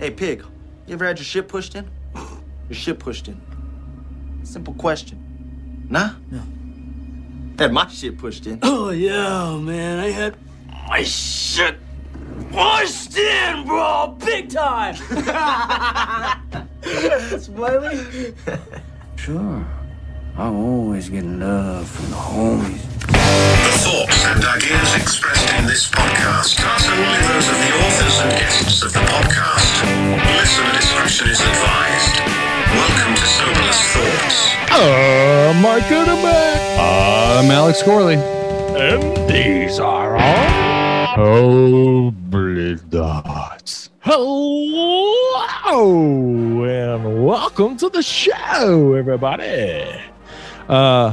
Hey, pig, you ever had your shit pushed in? Your shit pushed in. Simple question. Nah? No. Had my shit pushed in. Oh yeah, man. I had my shit pushed in, bro, big time. Smiley. Sure. I'm always get love from the homies. The thoughts and ideas expressed in this podcast are solely those of the authors and guests of the podcast. Listener discretion is advised. Welcome to Soberless Thoughts. I'm Mark Goodemack. I'm Alex Corley. And these are our Hopeless Dots. Hello and welcome to the show, everybody. Uh,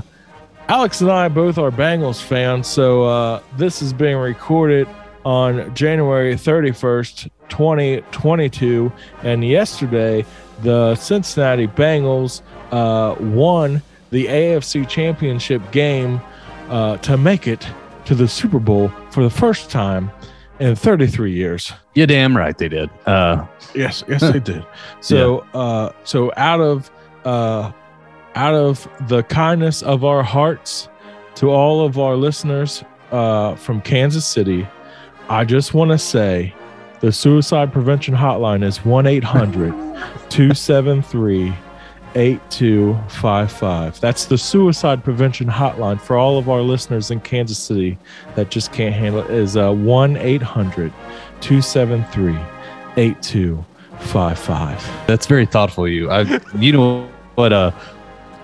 Alex and I both are Bengals fans, so uh, this is being recorded on January 31st, 2022. And yesterday, the Cincinnati Bengals uh, won the AFC Championship game uh, to make it to the Super Bowl for the first time in 33 years. You're damn right they did. Uh, Yes, yes, they did. So, uh, so out of uh, out of the kindness of our hearts to all of our listeners uh, from Kansas City, I just want to say the suicide prevention hotline is 1 800 273 8255. That's the suicide prevention hotline for all of our listeners in Kansas City that just can't handle it is uh, 1 800 273 8255. that's very thoughtful you. I, you know what? Uh,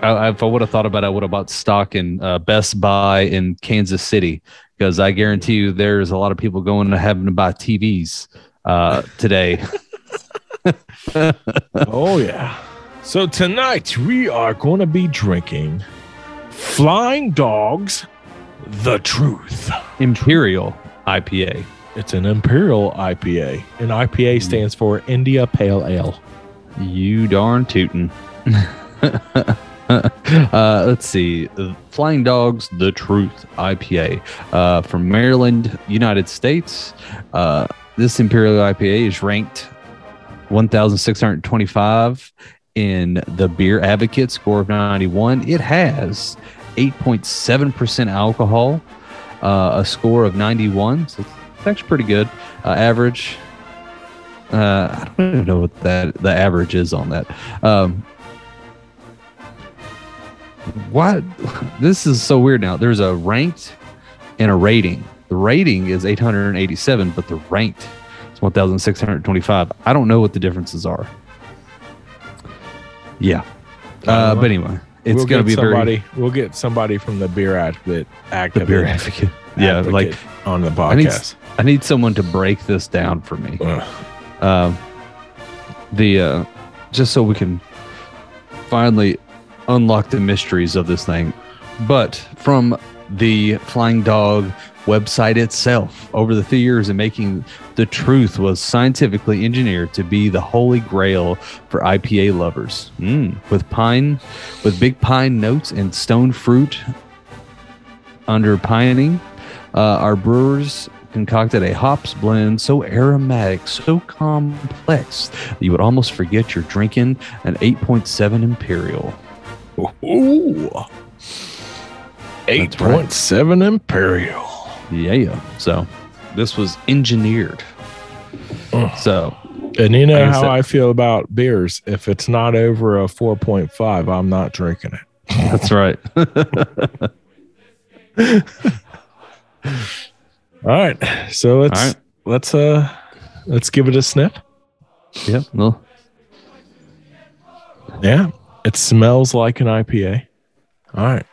I, if I would have thought about it, I would have bought stock in uh, Best Buy in Kansas City because I guarantee you there's a lot of people going to having to buy TVs uh, today. Oh, yeah. So tonight we are going to be drinking Flying Dogs The Truth. Imperial IPA. It's an Imperial IPA, and IPA stands for India Pale Ale. You darn tootin'. uh, let's see. Flying Dogs, The Truth IPA uh, from Maryland, United States. Uh, this Imperial IPA is ranked 1,625 in the Beer Advocate score of 91. It has 8.7% alcohol, uh, a score of 91. So it's actually pretty good. Uh, average. Uh, I don't even know what that the average is on that. Um, what? This is so weird now. There's a ranked and a rating. The rating is 887, but the ranked is 1,625. I don't know what the differences are. Yeah. Uh, but anyway, it's we'll going to be somebody. very We'll get somebody from the Beer Advocate. the beer advocate. Yeah, like on the I need podcast. I need someone to break this down for me. Um, the uh, just so we can finally unlock the mysteries of this thing. But from the Flying Dog website itself, over the three years of making the truth was scientifically engineered to be the holy grail for IPA lovers. Mm. With pine, with big pine notes and stone fruit under pining, uh, our brewers concocted a hops blend so aromatic, so complex that you would almost forget you're drinking an 8.7 Imperial. Ooh. That's right. 8.7 Imperial. Yeah. So this was engineered. So And you know Like I how said- I feel about beers. If it's not over a 4.5, I'm not drinking it. that's right. All right. So let's All right. let's uh let's give it a sniff. yep. Well, Yeah. It smells like an IPA. All right.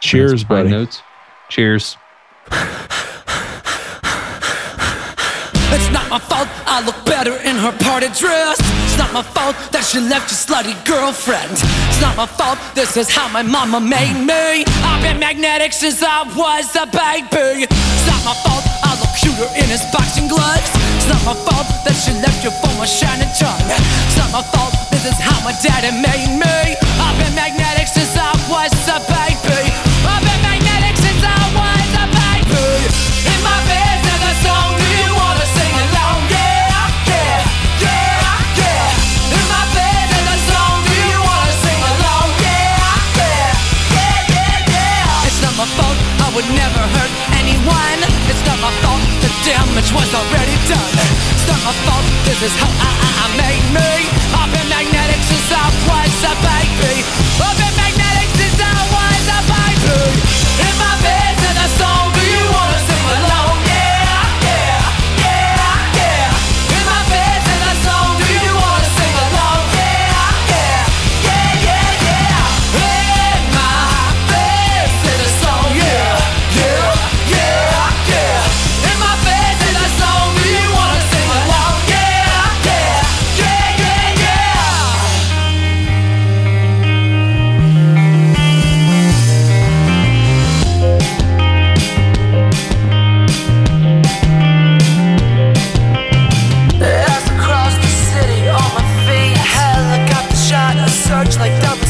Cheers, that's buddy. Notes. Cheers. It's not my fault I look better in her party dress. It's not my fault that she left your slutty girlfriend. It's not my fault, this is how my mama made me. I've been magnetic since I was a baby. It's not my fault I look cuter in his boxing gloves. It's not my fault that she left you for my shining tongue. It's not my fault, is how my daddy made me. I've been magnetic since I was a baby. I've been magnetic since I was a baby. In my bed, there's a song. Do you wanna sing along? Yeah, yeah, yeah, yeah. In my bed, there's a song. Do you wanna sing along? Yeah, yeah, yeah, yeah, yeah. It's not my fault. I would never hurt anyone. It's not my fault damage was already done. It's not my fault, this is how I, I, I made me. I've been magnetic since I was a baby. A searchlight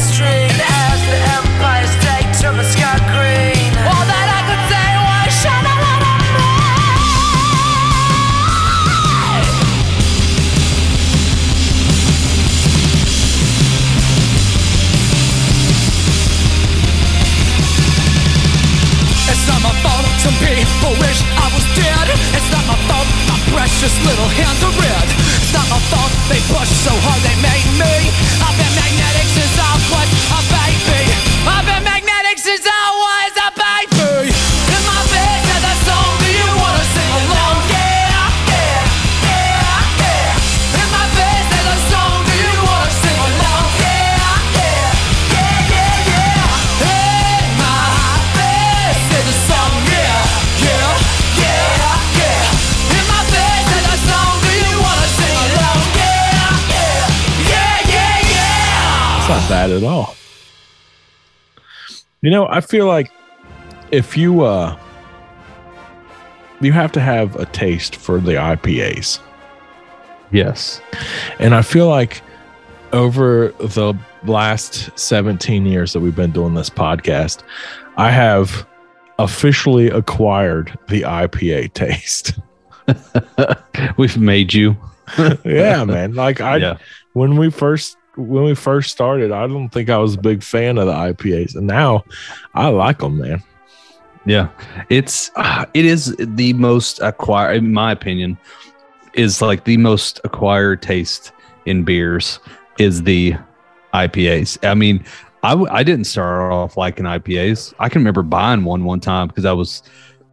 You know, I feel like if you uh you have to have a taste for the IPAs. Yes. And I feel like over the last 17 years that we've been doing this podcast, I have officially acquired the IPA taste. We've made you. yeah, man. Like I Yeah. when we first when we first started, I don't think I was a big fan of the IPAs, and now I like them, man. Yeah, it's ah, it is the most acquired, in my opinion, is like the most acquired taste in beers is the IPAs. I mean, I didn't start off liking IPAs. I can remember buying one one time because I was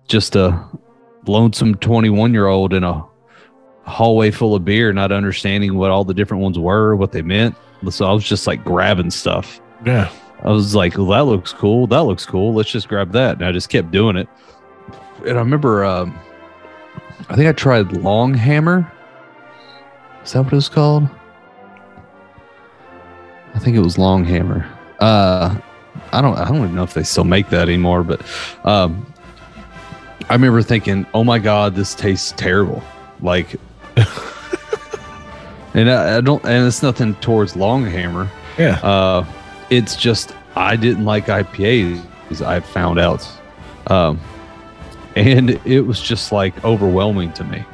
just a lonesome twenty one year old in a hallway full of beer, not understanding what all the different ones were, what they meant. So I was just like grabbing stuff. Yeah, I was like, well, that looks cool. That looks cool. Let's just grab that. And I just kept doing it. And I remember, um, I think I tried Long Hammer. Is that what it was called? I think it was Long Hammer. Uh, I don't, I don't even know if they still make that anymore, but, um, I remember thinking, oh my God, this tastes terrible. Like, and I, I don't, and it's nothing towards Long Hammer. yeah. Uh, it's just I didn't like IPAs. I found out, um, and it was just like overwhelming to me.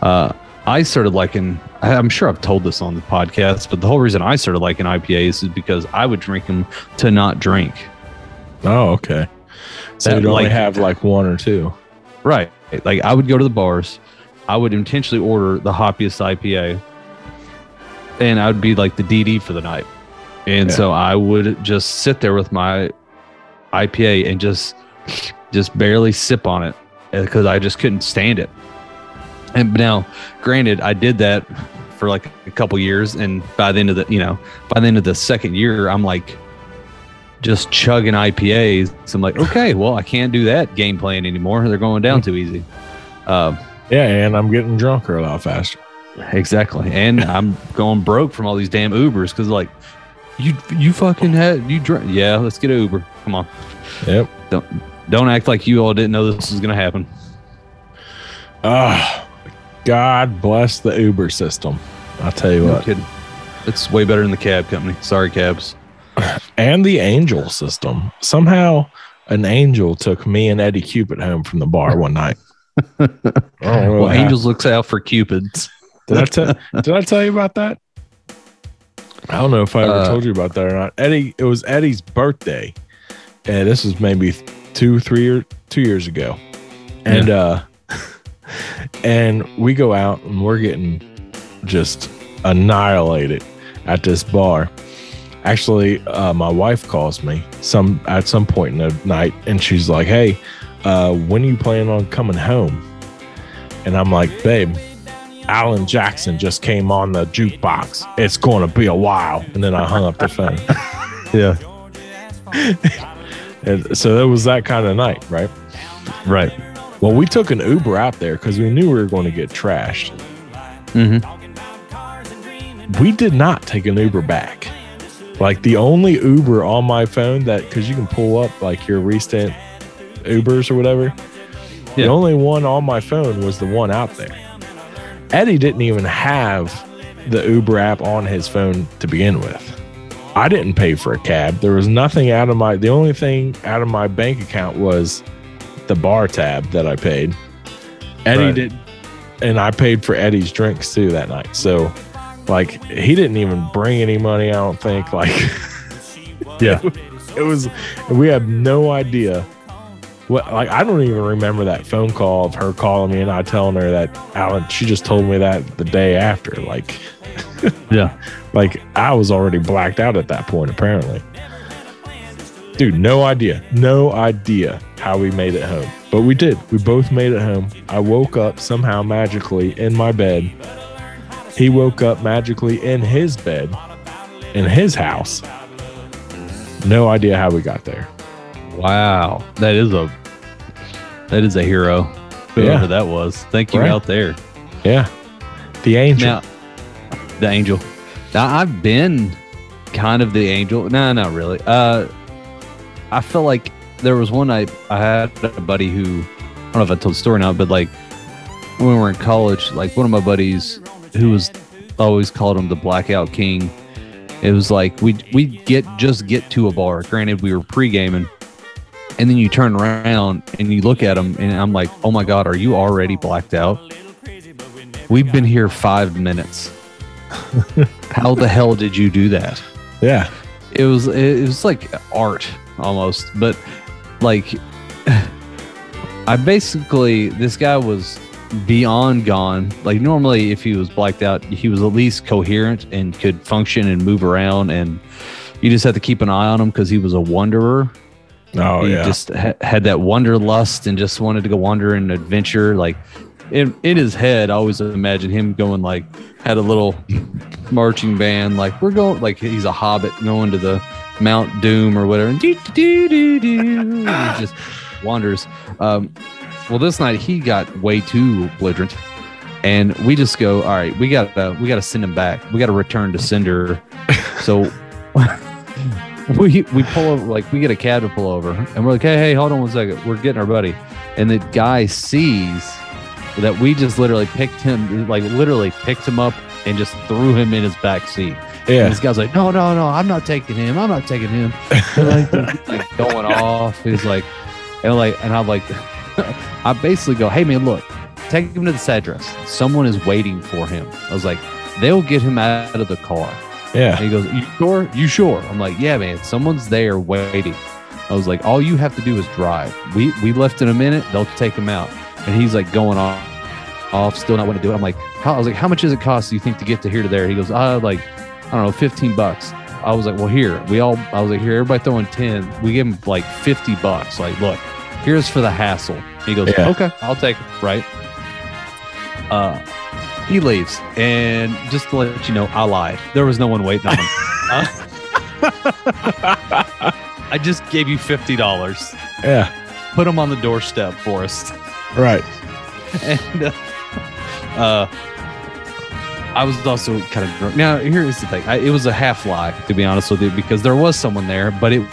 Uh, I started liking. I'm sure I've told this on the podcast, but the whole reason I started liking IPAs is because I would drink them to not drink. oh, okay. So That, you'd only like- have like one or two. Right. Like I would go to the bars, I would intentionally order the hoppiest IPA, and I would be like the DD for the night. And Yeah. so I would just sit there with my IPA and just just barely sip on it because I just couldn't stand it. And now, granted, I did that for like a couple years, and by the end of the you know by the end of the second year, I'm like just chugging IPAs. So I'm like, okay, well, I can't do that game plan anymore. They're going down too easy. Um, Yeah, and I'm getting drunker a lot faster. Exactly. And I'm going broke from all these damn Ubers because like you you fucking had you drink. Yeah, let's get an Uber. Come on. Yep. Don't don't act like you all didn't know this was gonna happen. Ah, God bless the Uber system. I'll tell you No what. kidding. It's way better than the cab company. Sorry, cabs. And the Angel system. Somehow, an angel took me and Eddie Cupid home from the bar one night. I Well, Angels looks out for Cupids. Did I tell Did I tell you about that? I don't know if I ever Uh, told you about that or not. Eddie, it was Eddie's birthday, and this was maybe two, three or two years ago, and uh, and we go out and we're getting just annihilated at this bar. Actually, uh, my wife calls me some at some point in the night, and she's like, "Hey, uh, when are you planning on coming home?" And I'm like, "Babe, Alan Jackson just came on the jukebox. It's going to be a while." And then I hung up the phone. Yeah. And so it was that kind of night, right? Right. Well, we took an Uber out there because we knew we were going to get trashed. Mm-hmm. We did not take an Uber back. Like the only Uber on my phone that because you can pull up like your recent Ubers or whatever. The only one on my phone was the one out there. Eddie didn't even have the Uber app on his phone to begin with. I didn't pay for a cab. There was nothing out of my the only thing out of my bank account was the bar tab that I paid. Eddie Right. did and I paid for Eddie's drinks too that night. So like he didn't even bring any money, I don't think. Like Yeah. it was we have no idea what like I don't even remember that phone call of her calling me and I telling her that Alan she just told me that the day after. Like Yeah. like I was already blacked out at that point, apparently. Dude, no idea. No idea how we made it home. But we did. We both made it home. I woke up somehow magically in my bed. He woke up magically in his bed in his house. No idea how we got there. Wow. That is a that is a hero. Whoever Yeah. that was. Thank you Right. out there. Yeah. The angel. Now, the angel. Now I've been kind of the angel. No, not really. Uh, I feel like there was one night I had a buddy who I don't know if I told the story now, but like when we were in college, like one of my buddies who was always called him the blackout king. It was like we we get just get to a bar. Granted, we were pre gaming, and then you turn around and you look at him, and I'm like, oh my god, are you already blacked out? We've been here five minutes. How the hell did you do that? yeah. It was it was like art almost, but like I basically this guy was beyond gone. Like normally, if he was blacked out, he was at least coherent and could function and move around, and you just had to keep an eye on him because he was a wanderer Oh he yeah. just ha- had that wanderlust and just wanted to go wander and adventure. Like in, in his head, I always imagine him going like had a little marching band, like we're going like he's a hobbit going to the Mount Doom or whatever. And do, do, do, do, just wanders. Um, well, this night he got way too belligerent, and we just go, all right, we got to we got to send him back. We got to return to Cinder. So we we pull over like we get a cab to pull over and we're like hey hey hold on one second. We're getting our buddy. And the guy sees that we just literally picked him like literally picked him up and just threw him in his back seat. And yeah. this guy's like no no no i'm not taking him. I'm not taking him. Like, like going off. He's like and like and i'm like i basically go hey man look take him to this address. Someone is waiting for him. I was like they'll get him out of the car Yeah. and he goes, You sure? You sure? I'm like, Yeah, man, someone's there waiting. I was like, All you have to do is drive. We we left in a minute, they'll take him out. And he's like going off, off, still not want to do it. I'm like, how I was like, How much does it cost do you think to get to here to there? He goes, uh, like, I don't know, 15 bucks. I was like, Well, here, we all I was like, here, everybody throwing 10. We give him like 50 bucks. Like, look, here's for the hassle. He goes, Yeah. Okay, I'll take it. Right. Uh he leaves, and just to let you know, I lied. There was no one waiting on him. Uh, I just gave you fifty dollars. Yeah. Put him on the doorstep for us, Right. and uh, uh, I was also kind of drunk. Now, here's the thing: I, it was a half lie, to be honest with you, because there was someone there, but it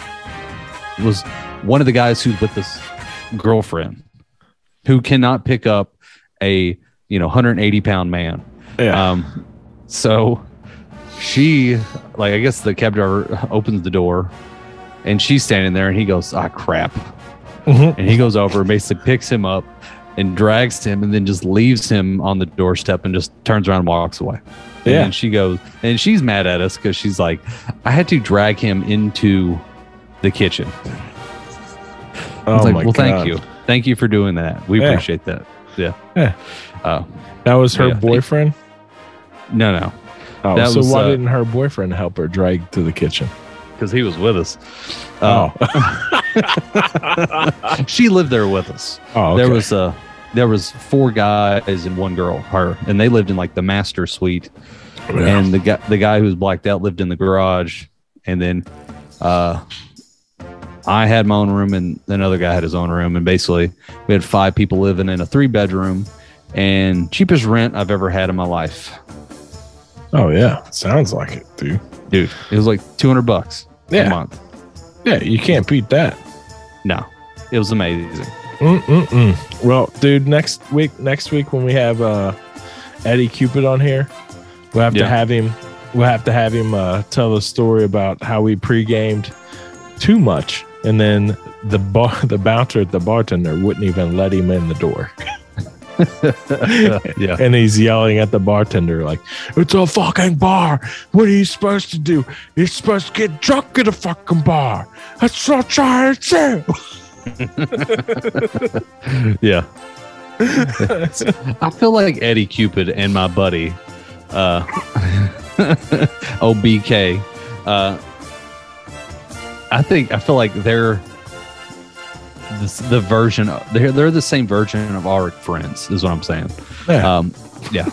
was one of the guys who's with this girlfriend who cannot pick up a you know 180 pound man. Yeah. Um, so she, like, I guess the cab driver opens the door and she's standing there and he goes, ah, crap. Mhm. And he goes over and basically picks him up and drags him and then just leaves him on the doorstep and just turns around and walks away. And Yeah. then she goes, and she's mad at us because she's like, I had to drag him into the kitchen. I was oh like, well, thank you. Thank you for doing that. We Yeah. appreciate that. Yeah. Yeah. Uh, That was her Yeah. boyfriend. no, no, Oh, That so was, why uh, didn't her boyfriend help her drag to the kitchen? because he was with us. Uh, oh, she lived there with us. oh, There okay. was uh there was four guys and one girl, her, and they lived in like the master suite. Yeah. And the guy the guy who was blacked out lived in the garage, and then uh I had my own room and another guy had his own room, and basically we had five people living in a three bedroom and cheapest rent I've ever had in my life. oh yeah, sounds like it, dude. Dude, it was like two hundred bucks Yeah. a month. Yeah, you can't beat that. No, it was amazing. Mm-mm-mm. Well, dude, next week, next week when we have uh, Eddie Cupid on here, we'll have to have him. We'll have to have him uh, tell the story about how we pre-gamed too much, and then the bar, the bouncer at the bartender wouldn't even let him in the door, yeah. and he's yelling at the bartender like, "It's a fucking bar. What are you supposed to do? You're supposed to get drunk at a fucking bar. That's what I'm trying to say." Yeah. I feel like Eddie Cupid and my buddy, uh, OBK, uh, I think, I feel like they're this, the version, of, they're, they're the same version of our friends, is what I'm saying. Yeah. Um, yeah.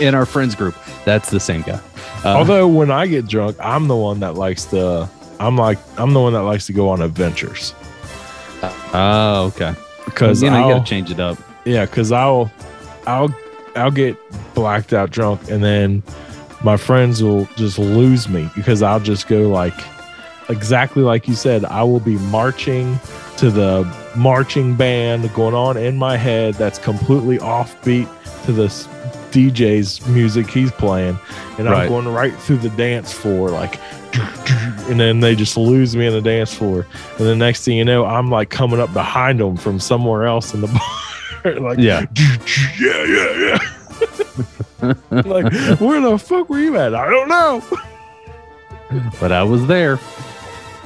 In our friends group, that's the same guy. Uh, Although when I get drunk, I'm the one that likes to. I'm like I'm the one that likes to go on adventures oh, okay. because you know, I'll, gotta change it up. yeah, because I'll I'll I'll get blacked out drunk and then my friends will just lose me because I'll just go like exactly like you said. I will be marching to the marching band going on in my head that's completely offbeat to this DJ's music he's playing, and Right. I'm going right through the dance floor like. And then they just lose me in the dance floor, and the next thing you know, I'm like coming up behind them from somewhere else in the bar, like Yeah. yeah, yeah, yeah. like, where the fuck were you at? I don't know. But I was there.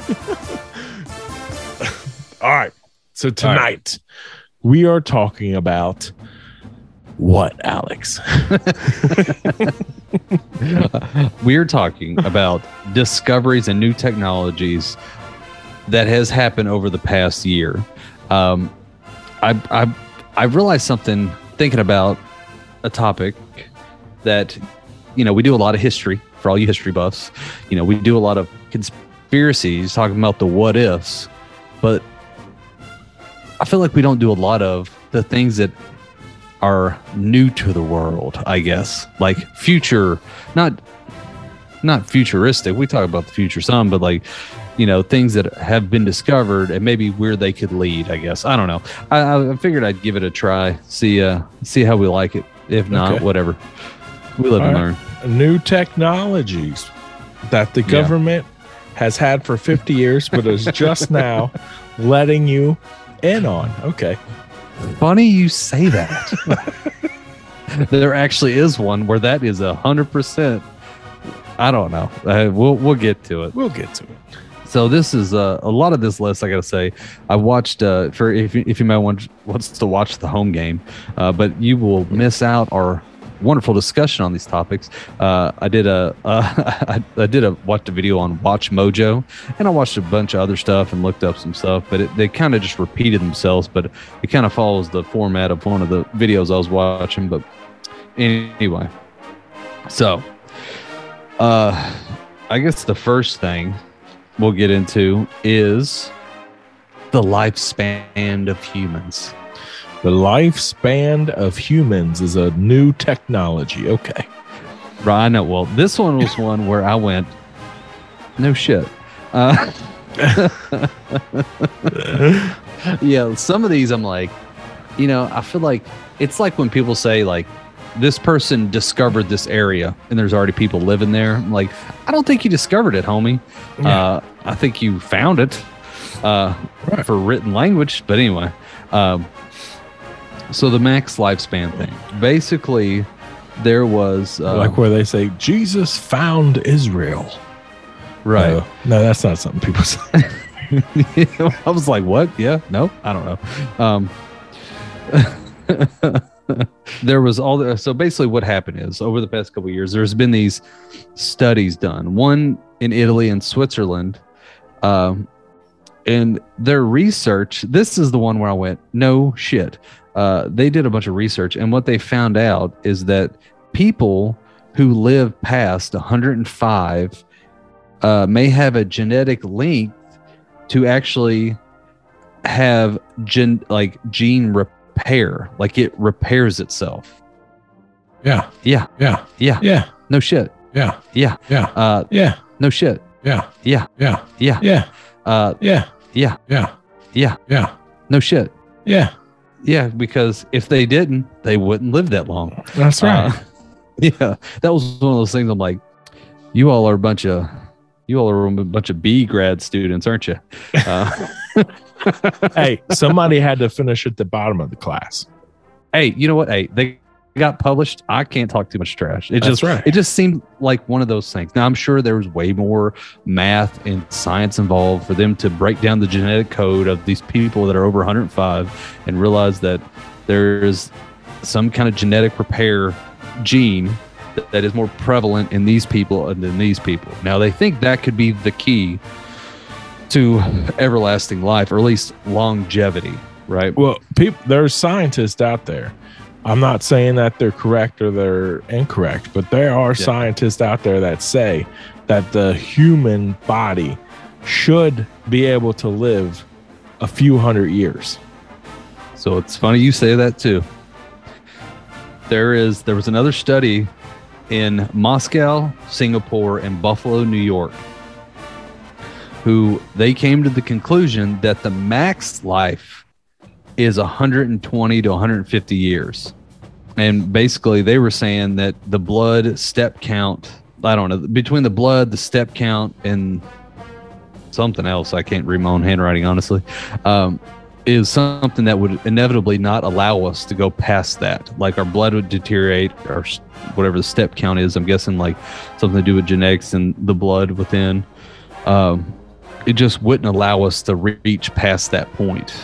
All right. So tonight we are talking about what, Alex? We're talking about discoveries and new technologies that has happened over the past year. Um, I, I I realized something thinking about a topic that you know we do a lot of history for all you history buffs. You know we do a lot of conspiracies talking about the what ifs, but I feel like we don't do a lot of the things that are new to the world, I guess. Like future, not not futuristic. We talk about the future some, but like you know things that have been discovered and maybe where they could lead. I guess I don't know. I, I figured I'd give it a try. See uh see how we like it. If not, Okay. whatever. We live and All learn. right. New technologies that the government has had for 50 years, but is just now letting you in on. Okay. Funny you say that. there actually is one where that is a hundred percent. I don't know. Uh, we'll we'll get to it. We'll get to it. So this is uh, a lot of this list. I gotta say, I watched uh, for if you- if you might want wants to watch the home game, uh, but you will miss out our wonderful discussion on these topics. Uh, I did a uh, I, I did a watched a video on Watch Mojo, and I watched a bunch of other stuff and looked up some stuff, but it, they kind of just repeated themselves. But it kind of follows the format of one of the videos I was watching. But anyway, so uh, I guess the first thing we'll get into is the lifespan of humans. The lifespan of humans is a new technology. Okay. Right. I know. Well, this one was one where I went, no shit. Uh, yeah, some of these I'm like, you know, I feel like it's like when people say like this person discovered this area and there's already people living there. I'm like, I don't think you discovered it, homie. Uh, I think you found it uh, Right. for written language. But anyway, um, so the max lifespan thing. Basically, there was uh, like where they say Jesus found Israel. right. No, no, that's not something people say. I was like, what? Yeah, no, I don't know. Um, there was all the so basically what happened is over the past couple of years there's been these studies done one in italy and switzerland um, and their research this is the one where i went no shit uh, they did a bunch of research and what they found out is that people who live past 105 uh, may have a genetic link to actually have gen like gene repair like it repairs itself Yeah. yeah Yeah. yeah Yeah. no shit Yeah. yeah Yeah. uh Yeah. no shit Yeah. yeah Yeah. yeah Yeah. Uh Yeah. yeah Yeah. yeah Yeah. no shit Yeah. yeah because if they didn't they wouldn't live that long That's right. Uh, yeah that was one of those things i'm like you all are a bunch of you all are a bunch of b grad students aren't you uh, hey, somebody had to finish at the bottom of the class. hey, you know what? Hey, they got published. I can't talk too much trash. It That's just right. it just seemed like one of those things. Now I'm sure there was way more math and science involved for them to break down the genetic code of these people that are over 105 and realize that there's some kind of genetic repair gene that, that is more prevalent in these people than these people. Now they think that could be the key to everlasting life or at least longevity, right? Well, people, there's scientists out there. I'm not saying that they're correct or they're incorrect, but there are scientists out there that say that the human body should be able to live a few hundred years. So it's funny you say that too. There is there was another study in Moscow, Singapore, and Buffalo, New York, who they came to the conclusion that the max life is 120 to 150 years. And basically they were saying that the blood step count, I don't know, between the blood, the step count, and something else, I can't read my own handwriting, honestly. Um, is something that would inevitably not allow us to go past that. Like our blood would deteriorate, or whatever the step count is. I'm guessing like something to do with genetics and the blood within. Um, it just wouldn't allow us to reach past that point.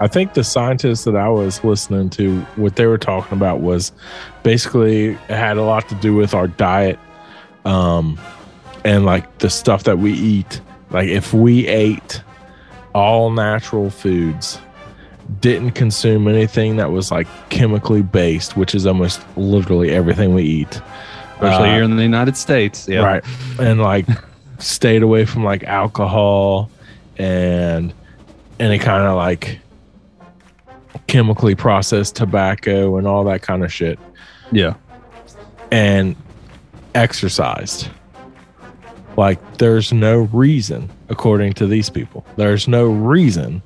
I think the scientists that I was listening to, what they were talking about was basically it had a lot to do with our diet, um, and like the stuff that we eat. Like if we ate all natural foods, didn't consume anything that was like chemically based, which is almost literally everything we eat. Especially Uh, here in the United States. Yeah. Right. And like stayed away from like alcohol and any kind of like chemically processed tobacco and all that kind of shit Yeah. and exercised. Like there's no reason according to these people. There's no reason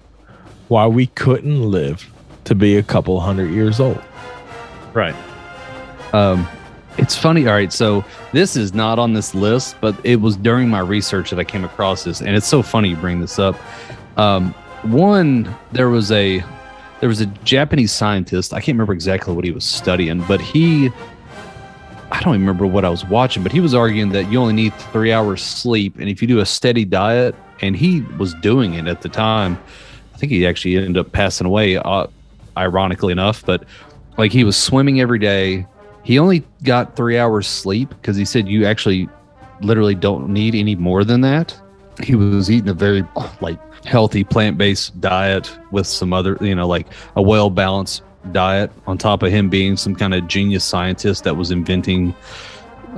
why we couldn't live to be a couple hundred years old. Right. Um, it's funny. All right, so this is not on this list, but it was during my research that I came across this, and it's so funny you bring this up. Um, one, there was a there was a Japanese scientist. I can't remember exactly what he was studying, but he I don't remember what I was watching, but he was arguing that you only need three hours sleep, and if you do a steady diet, and he was doing it at the time. I think he actually ended up passing away, uh, ironically enough, but like he was swimming every day. He only got three hours sleep because he said you actually literally don't need any more than that. He was eating a very like healthy plant based diet with some other, you know, like a well balanced diet on top of him being some kind of genius scientist that was inventing.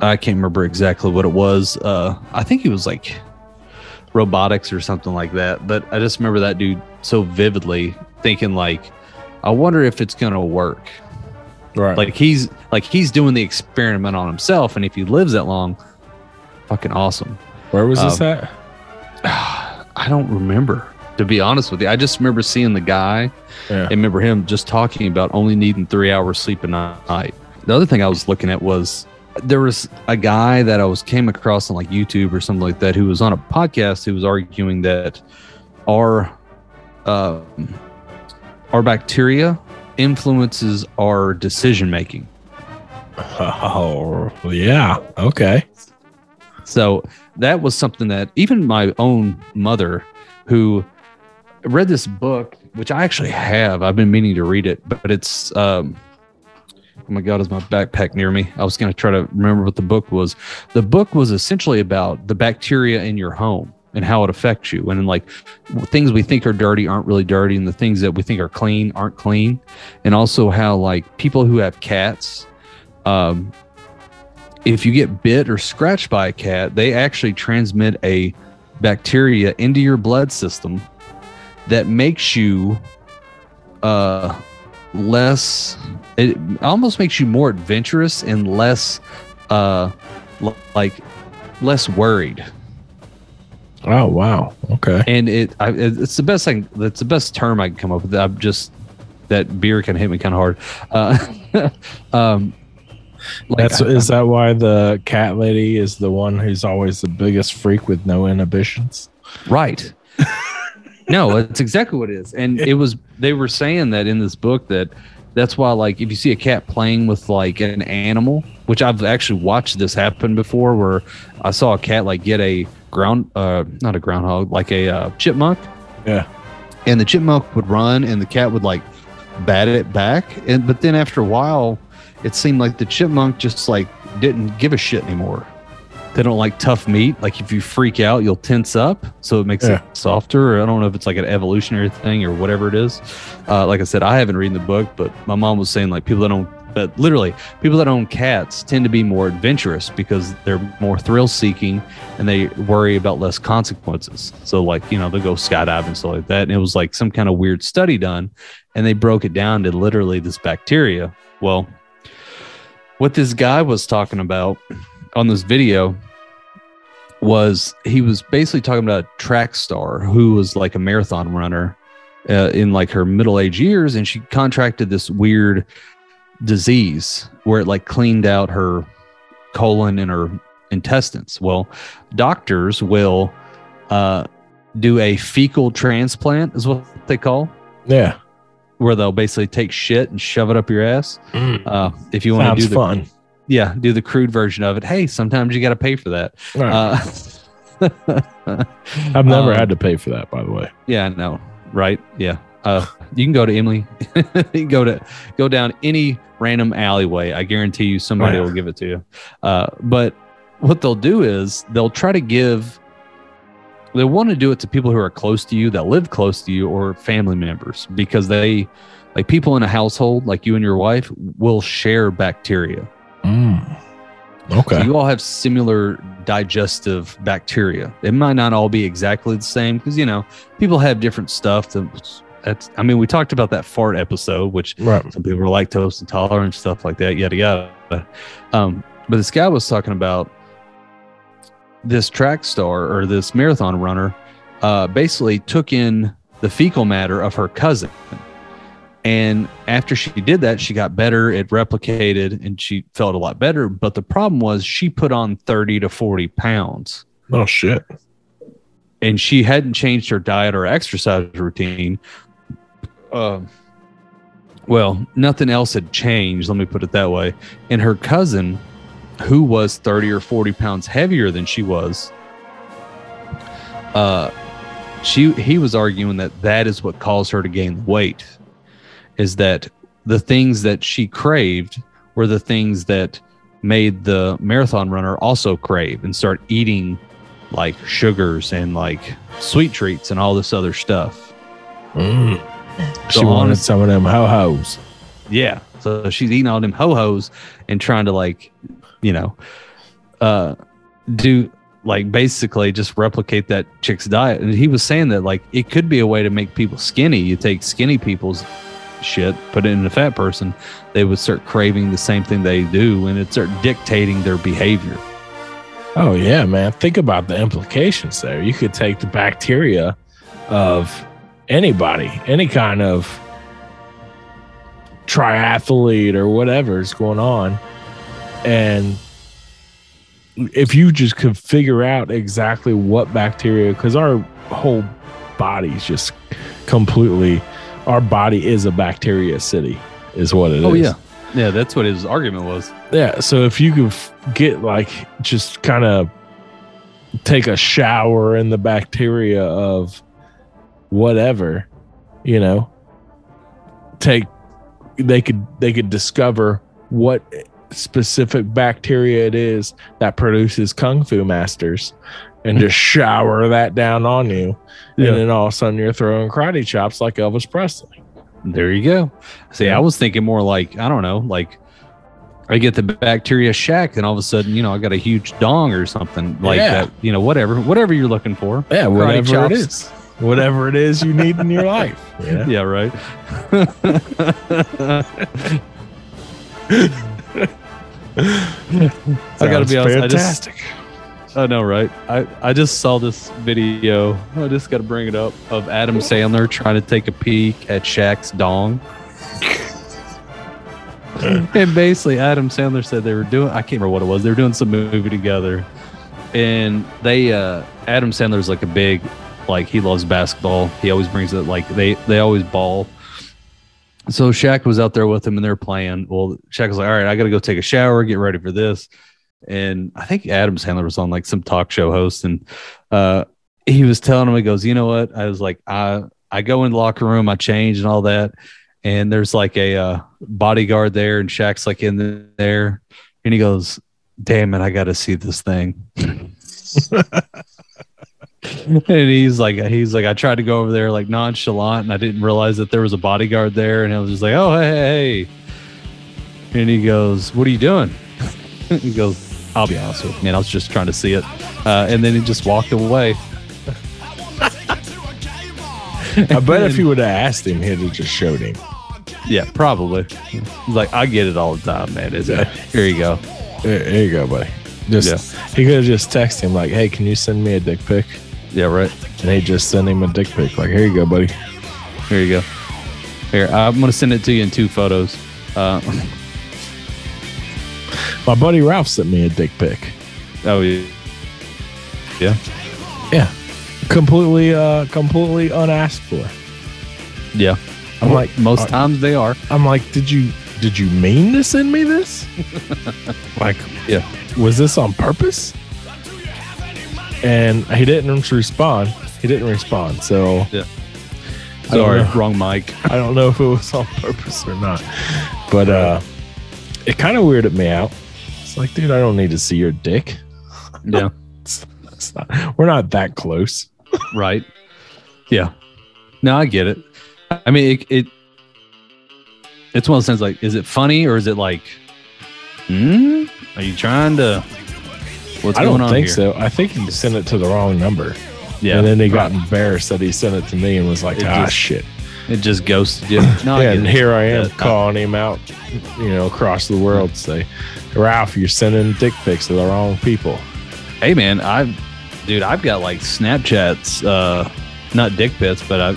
I can't remember exactly what it was. Uh, I think he was like robotics or something like that. But I just remember that dude so vividly thinking like, I wonder if it's gonna work. Right. Like he's like he's doing the experiment on himself, and if he lives that long, fucking awesome. where was this um, at? I don't remember to be honest with you. I just remember seeing the guy Yeah. and remember him just talking about only needing three hours sleep a night. The other thing I was looking at was there was a guy that I was came across on like YouTube or something like that who was on a podcast who was arguing that our um, our bacteria influences our decision making. Oh, yeah. Okay. So that was something that even my own mother, who read this book, which I actually have. I've been meaning to read it, but it's um, oh my god, is my backpack near me? I was going to try to remember what the book was. The book was essentially about the bacteria in your home and how it affects you, and like things we think are dirty aren't really dirty, and the things that we think are clean aren't clean, and also how like people who have cats. Um, if you get bit or scratched by a cat, they actually transmit a bacteria into your blood system that makes you uh less it almost makes you more adventurous and less uh l- like less worried Oh wow. Okay. and it I, it's the best thing that's the best term i can come up with i'm just that beer can hit me kind of hard uh um like That's I- is that why the cat lady is the one who's always the biggest freak with no inhibitions? Right. no, that's exactly what it is. And it was they were saying that in this book that that's why like if you see a cat playing with like an animal, which I've actually watched this happen before where I saw a cat like get a ground uh not a groundhog, like a uh, chipmunk Yeah. and the chipmunk would run and the cat would like bat it back and but then after a while it seemed like the chipmunk just like didn't give a shit anymore they don't like tough meat like if you freak out you'll tense up so it makes Yeah. it softer i don't know if it's like an evolutionary thing or whatever it is uh, like i said i haven't read the book but my mom was saying like people that don't but literally people that own cats tend to be more adventurous because they're more thrill seeking and they worry about less consequences. So like, you know, they'll go skydiving and stuff like that. And it was like some kind of weird study done and they broke it down to literally this bacteria. Well, what this guy was talking about on this video was he was basically talking about a track star who was like a marathon runner uh, in like her middle age years and she contracted this weird disease where it like cleaned out her colon and her intestines. Well, doctors will uh, do a fecal transplant, is what they call, Yeah. Where they'll basically take shit and shove it up your ass. Uh, if you want to do the fun. yeah, do the crude version of it. Hey, sometimes you got to pay for that. Right. Uh, I've never um, had to pay for that, by the way. Yeah, no, right? Yeah. Uh, you can go to Emily. you can go to go down any random alleyway. I guarantee you somebody Right. will give it to you. Uh, but what they'll do is they'll try to give. They want to do it to people who are close to you, that live close to you, or family members, because they, like people in a household, like you and your wife, will share bacteria. Mm. Okay. So you all have similar digestive bacteria. It might not all be exactly the same because you know people have different stuff. That, that's I mean we talked about that fart episode, which right. some people are lactose intolerant, stuff like that, yada yada. Um, but this guy was talking about this track star or this marathon runner. Uh, basically took in the fecal matter of her cousin. And after she did that, she got better. It replicated and she felt a lot better. But the problem was she put on 30 to 40 pounds Oh shit. and she hadn't changed her diet or exercise routine. Um, well, nothing else had changed. Let me put it that way. And her cousin, who was 30 or 40 pounds heavier than she was, uh, she he was arguing that that is what caused her to gain weight. Is that the things that she craved were the things that made the marathon runner also crave and start eating like sugars and like sweet treats and all this other stuff. Mm. She So wanted honest- some of them ho hos. Yeah. So she's eating all them ho hos and trying to like, you know, uh, do like basically just replicate that chick's diet. And he was saying that like it could be a way to make people skinny. You take skinny people's shit, put it in a fat person, they would start craving the same thing they do and it start dictating their behavior. Oh yeah, man. Think about the implications there. You could take the bacteria of anybody, any kind of triathlete or whatever is going on. And if you just could figure out exactly what bacteria, because our whole body's just completely, our body is a bacteria city, is what it oh, is. Oh yeah. Yeah, that's what his argument was. Yeah. So if you could f- get like just kind of take a shower in the bacteria of whatever, you know, take they could they could discover what specific bacteria it is that produces kung fu masters and just shower that down on you Yeah. and then all of a sudden you're throwing karate chops like elvis presley There you go. See, I was thinking more like I don't know, like I get the bacteria shack, and all of a sudden, you know, I got a huge dong or something like Yeah. that. You know, whatever, whatever you're looking for. yeah whatever it chops. is whatever it is you need in your life yeah Yeah, right. I gotta be honest. I just, fantastic I know, right? I, I just saw this video. I just got to bring it up of Adam Sandler trying to take a peek at Shaq's dong. and basically, Adam Sandler said they were doing, I can't remember what it was. They were doing some movie together. And they, uh, Adam Sandler's like a big, like, he loves basketball. He always brings it, like, they, they always ball. So Shaq was out there with him and they're playing. Well, Shaq was like, all right, I got to go take a shower, get ready for this and I think Adam Sandler was on like some talk show host, and uh, he was telling him, he goes, you know what? I was like, I I go in the locker room, I change and all that, and there's like a uh, bodyguard there, and Shaq's like in there, and he goes, damn it, I got to see this thing. and he's like, he's like, I tried to go over there like nonchalant, and I didn't realize that there was a bodyguard there, and I was just like, oh hey, hey, hey. and he goes, what are you doing? he goes, I'll be honest with you, man. I was just trying to see it. Uh, and then he just walked away. i bet if you would have asked him he'd have just showed him Yeah, probably. He's like, I get it all the time, man. Is it? Here you go. There, you go, buddy. Just he could have just texted him like, "Hey, can you send me a dick pic?" Yeah, right. And he just sent him a dick pic. Like, here you go, buddy. Here you go. Here, I'm gonna send it to you in two photos. Uh, My buddy Ralph sent me a dick pic. oh yeah, yeah, Yeah, completely, uh, completely unasked for. yeah. I'm like, Most uh, times they are. I'm like, did you, did you mean to send me this? like, Yeah. was this on purpose? And he didn't respond. He didn't respond. So Yeah. Sorry, wrong mic. I don't know if it was on purpose or not. But uh it kind of weirded me out. It's like, dude, I don't need to see your dick. Yeah, It's, it's not, we're not that close. right. Yeah. No, I get it. I mean, it, it it's one of those things. Like, is it funny or is it like, hmm? Are you trying to? What's I going don't on think here? so. I think he sent it to the wrong number. Yeah, and then he got right. embarrassed that he sent it to me and was like, It ah, just- shit. It just ghosted you. No, yeah, and it. here I am calling him out, you know, across the world, to say, Ralph, you're sending dick pics to the wrong people. Hey man, I, dude, I've got like Snapchats, uh, not dick pics, but I,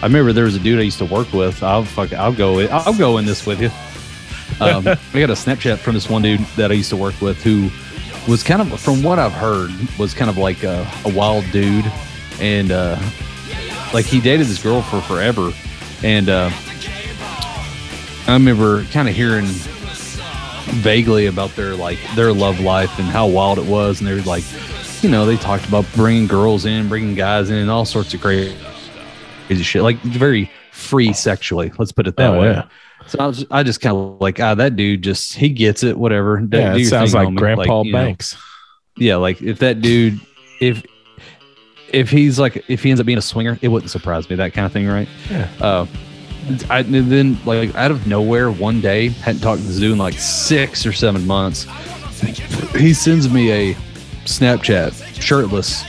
I remember there was a dude I used to work with. I'll fuck, I'll go, I'll go in this with you. Um, I got a Snapchat from this one dude that I used to work with who was kind of, from what I've heard, was kind of like a, a wild dude, and uh, like he dated this girl for forever, and uh, I remember kind of hearing vaguely about their like their love life and how wild it was. And they were like you know they talked about bringing girls in bringing guys in and all sorts of crazy crazy shit. Like very free sexually let's put it that Oh, way. yeah. So I, was, I just kind of like ah that dude just he gets it whatever Do- Yeah, it sounds like. Grandpa know. Banks. yeah like if that dude if if he's like if he ends up being a swinger it wouldn't surprise me that kind of thing right Yeah. uh, I then like out of nowhere one day hadn't talked to this dude in like six or seven months. He sends me a Snapchat shirtless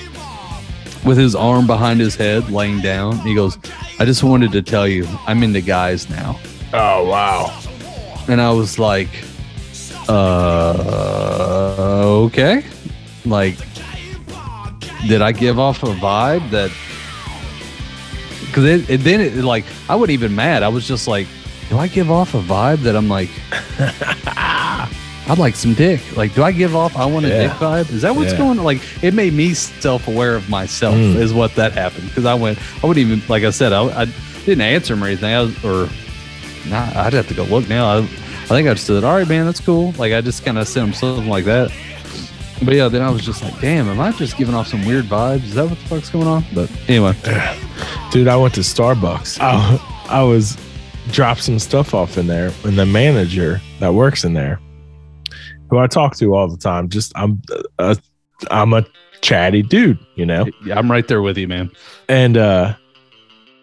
with his arm behind his head laying down. He goes, I just wanted to tell you I'm into guys now. Oh, wow. And I was like, uh, okay. Like, did I give off a vibe that? Because it, it then it like I wasn't even mad. I was just like, do I give off a vibe that I'm like, I'd like some dick. Like, do I give off I want a Yeah. dick vibe? Is that what's Yeah. going on? Like, it made me self aware of myself. Mm. Is what that happened because I went. I wouldn't even like I said. I, I didn't answer him or anything. I was, or Nah, I'd have to go look now. I, I think I just said, all right, man, that's cool. Like, I just kind of sent him something like that. But yeah, then I was just like, damn, am I just giving off some weird vibes? Is that what the fuck's going on? But anyway, Dude, I went to Starbucks. I, I was dropped some stuff off in there, and the manager that works in there, who I talk to all the time, just I'm a, I'm a chatty dude, you know. Yeah, I'm right there with you, man. And uh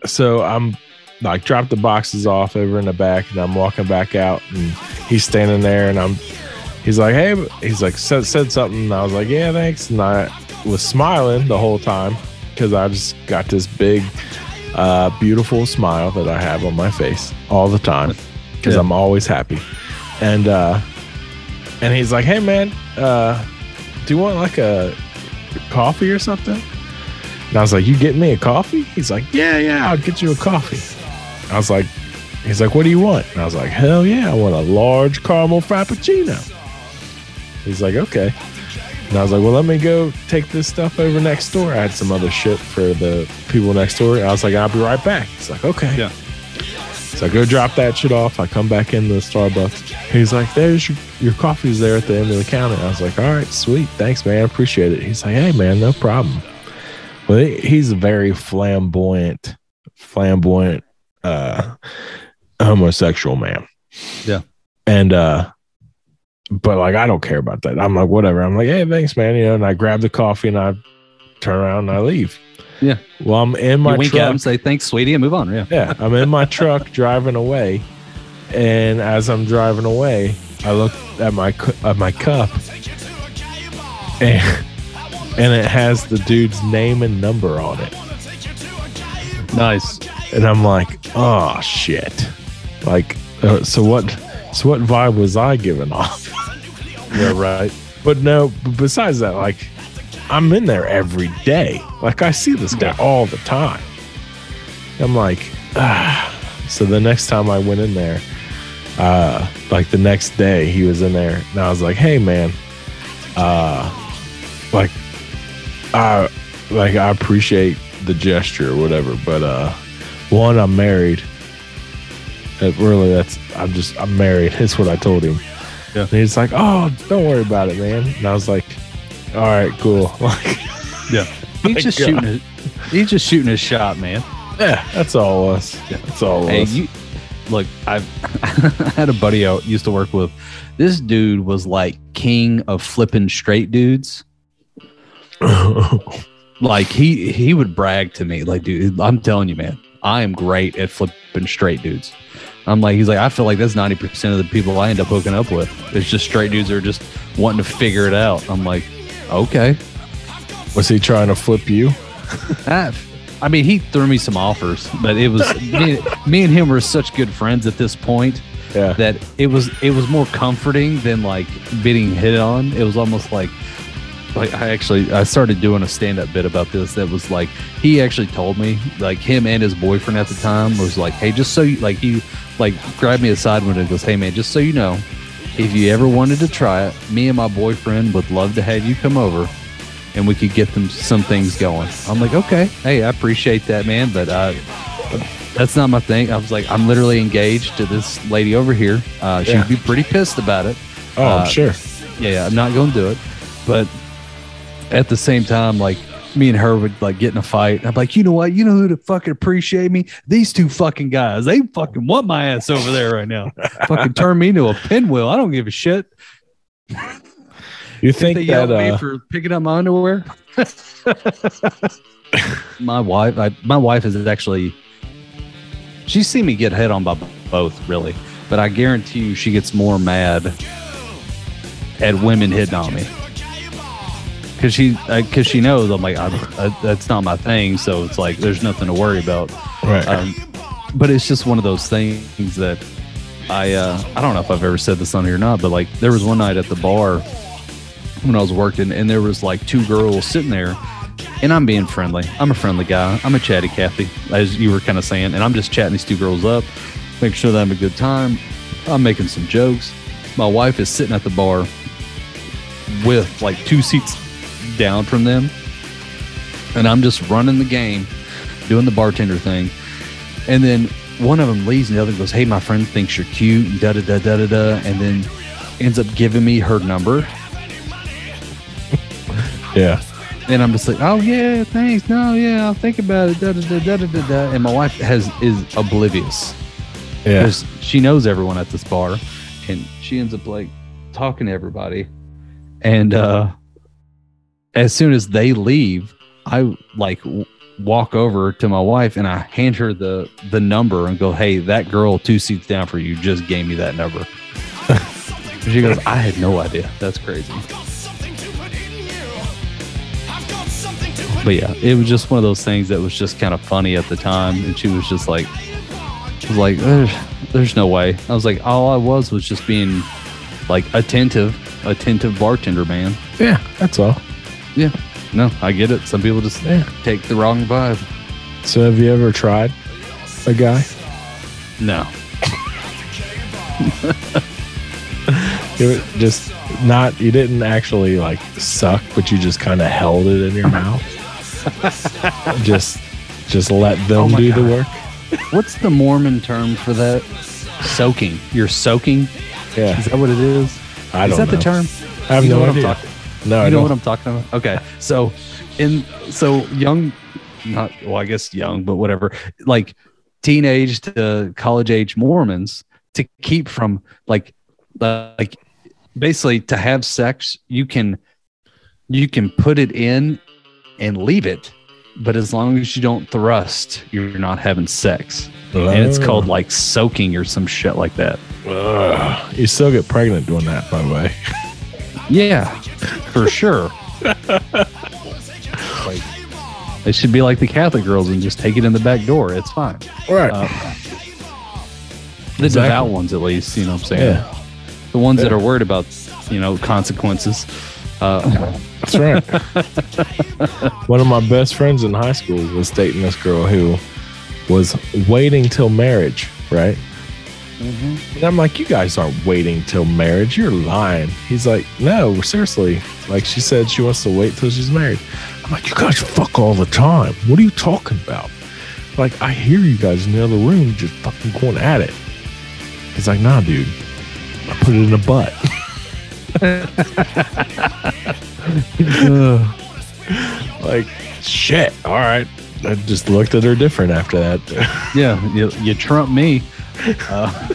so I'm like drop the boxes off over in the back and I'm walking back out and he's standing there and I'm he's like, Hey he's like said said something and I was like, Yeah, thanks. And I was smiling the whole time because I just got this big uh beautiful smile that I have on my face all the time because Yeah. I'm always happy. And uh and he's like, Hey man, uh do you want like a coffee or something? And I was like, You getting me a coffee? He's like, Yeah, yeah, I'll get you a coffee. I was like, He's like, What do you want? And I was like, Hell yeah, I want a large caramel frappuccino. He's like, Okay. And I was like, Well, let me go take this stuff over next door. I had some other shit for the people next door. I was like, I'll be right back. He's like, Okay. Yeah. So I go drop that shit off. I come back in the Starbucks. He's like, "There's your, your coffee's there at the end of the counter." I was like, "All right, sweet, thanks, man, appreciate it." He's like, "Hey, man, no problem." Well, he's a very flamboyant, flamboyant, uh, homosexual man. Yeah. and uh, but like, I don't care about that. I'm like, whatever. I'm like, "Hey, thanks, man," you know. And I grab the coffee and I turn around and I leave. Yeah. Well, I'm in my you wink truck. at him, say thanks, sweetie, and move on. Yeah. Yeah, I'm in my truck driving away, and as I'm driving away, I look at my at my cup, and and it has the dude's name and number on it, Nice. And I'm like, oh shit, like, uh, so what? So what vibe was I giving off? Yeah, right. But no, besides that, like, I'm in there every day. Like, I see this guy all the time. I'm like, ah. So the next time I went in there, uh, like the next day, he was in there, and I was like, hey, man, uh, like, I, like, I appreciate the gesture or whatever, but, uh, one, I'm married. Uh, really, that's, I'm just, I'm married. That's what I told him. Yeah. And he's like, oh, don't worry about it, man. And I was like, all right, cool. Like, Yeah. He's just God. shooting. His, he's just shooting his shot, man. yeah, that's all it was. That's all it Hey, was. you look. I've I had a buddy I used to work with. This dude was like king of flipping straight dudes. Like he he would brag to me, like, dude, I'm telling you, man, I am great at flipping straight dudes. I'm like, he's like, I feel like that's 90% of the people I end up hooking up with. It's just straight dudes that are just wanting to figure it out. I'm like, okay. was he trying to flip you? Ah, I mean, he threw me some offers, but it was me, me and him were such good friends at this point Yeah. that it was it was more comforting than like being hit on. It was almost like like I actually I started doing a stand up bit about this that was like he actually told me like him and his boyfriend at the time was like hey just so you like he like grabbed me aside when it goes hey man just so you know if you ever wanted to try it me and my boyfriend would love to have you come over and we could get them some things going. I'm like, okay, hey, I appreciate that, man, but uh, that's not my thing. I was like, I'm literally engaged to this lady over here. Uh, she'd Yeah. be pretty pissed about it. Oh, Uh, I'm sure. Yeah, yeah, I'm not going to do it. But at the same time, like me and her would like get in a fight. I'm like, you know what? You know who to fucking appreciate me? These two fucking guys. They fucking want my ass over there right now. fucking turn me into a pinwheel. I don't give a shit. You they think yell that? at me Uh, for picking up my underwear? my wife, I, my wife is actually. She's seen me get hit on by both, really, but I guarantee you, she gets more mad at women hitting on me because she because she knows I'm like I, I, that's not my thing, so it's like there's nothing to worry about. right. Um, but it's just one of those things that I uh, I don't know if I've ever said this on here or not, but like there was one night at the bar when I was working, and there was like two girls sitting there, and I'm being friendly. I'm a friendly guy. I'm a chatty Cathy, as you were kind of saying, and I'm just chatting these two girls up, making sure that I'm a good time. I'm making some jokes. My wife is sitting at the bar with like two seats down from them, and I'm just running the game, doing the bartender thing. And then one of them leaves, and the other goes, "Hey, my friend thinks you're cute," and da da da da da da, and then ends up giving me her number. yeah. and I'm just like, oh yeah, thanks. No, yeah, I'll think about it. Da, da, da, da, da, da, da. And my wife has is oblivious Yeah. because she knows everyone at this bar, and she ends up like talking to everybody. And uh as soon as they leave, I like w- walk over to my wife and I hand her the the number and go, "Hey, that girl two seats down for you just gave me that number." She goes, "I had no idea. That's crazy." But yeah, it was just one of those things that was just kind of funny at the time, and she was just like, was like, there's, there's no way. I was like, all I was was just being like attentive, attentive bartender, man. yeah, that's all. Yeah, no, I get it. Some people just Yeah. take the wrong vibe. So have you ever tried a guy? No, You just not you didn't actually like suck, but you just kind of held it in your mouth. just just let them Oh do the work. what's the Mormon term for that? Soaking. You're soaking. Yeah. Is that what it is? I is don't know. Is that the term? I have You know no what I'm idea. Talking- No, I you know don't. what I'm talking about? Okay. So in so young not well, I guess young, but whatever, like teenage to college age Mormons to keep from like uh, like basically to have sex, you can you can put it in and leave it, but as long as you don't thrust, you're not having sex. And it's called like soaking or some shit like that. Ugh. You still get pregnant doing that, by the way. Yeah, for sure. like, it should be like the Catholic girls and just take it in the back door. It's fine. Right. Uh, the Exactly. devout ones, at least, you know what I'm saying? Yeah. The ones that are worried about, you know, consequences. Uh, That's right. One of my best friends in high school was dating this girl who was waiting till marriage, right? Mm-hmm. And I'm like, you guys aren't waiting till marriage. You're lying. He's like, no, seriously. Like she said, she wants to wait till she's married. I'm like, you guys fuck all the time. What are you talking about? Like, I hear you guys in the other room just fucking going at it. He's like, nah, dude. I put it in the butt. like, shit. All right. I just looked at her different after that. yeah, you, you trump me. Uh,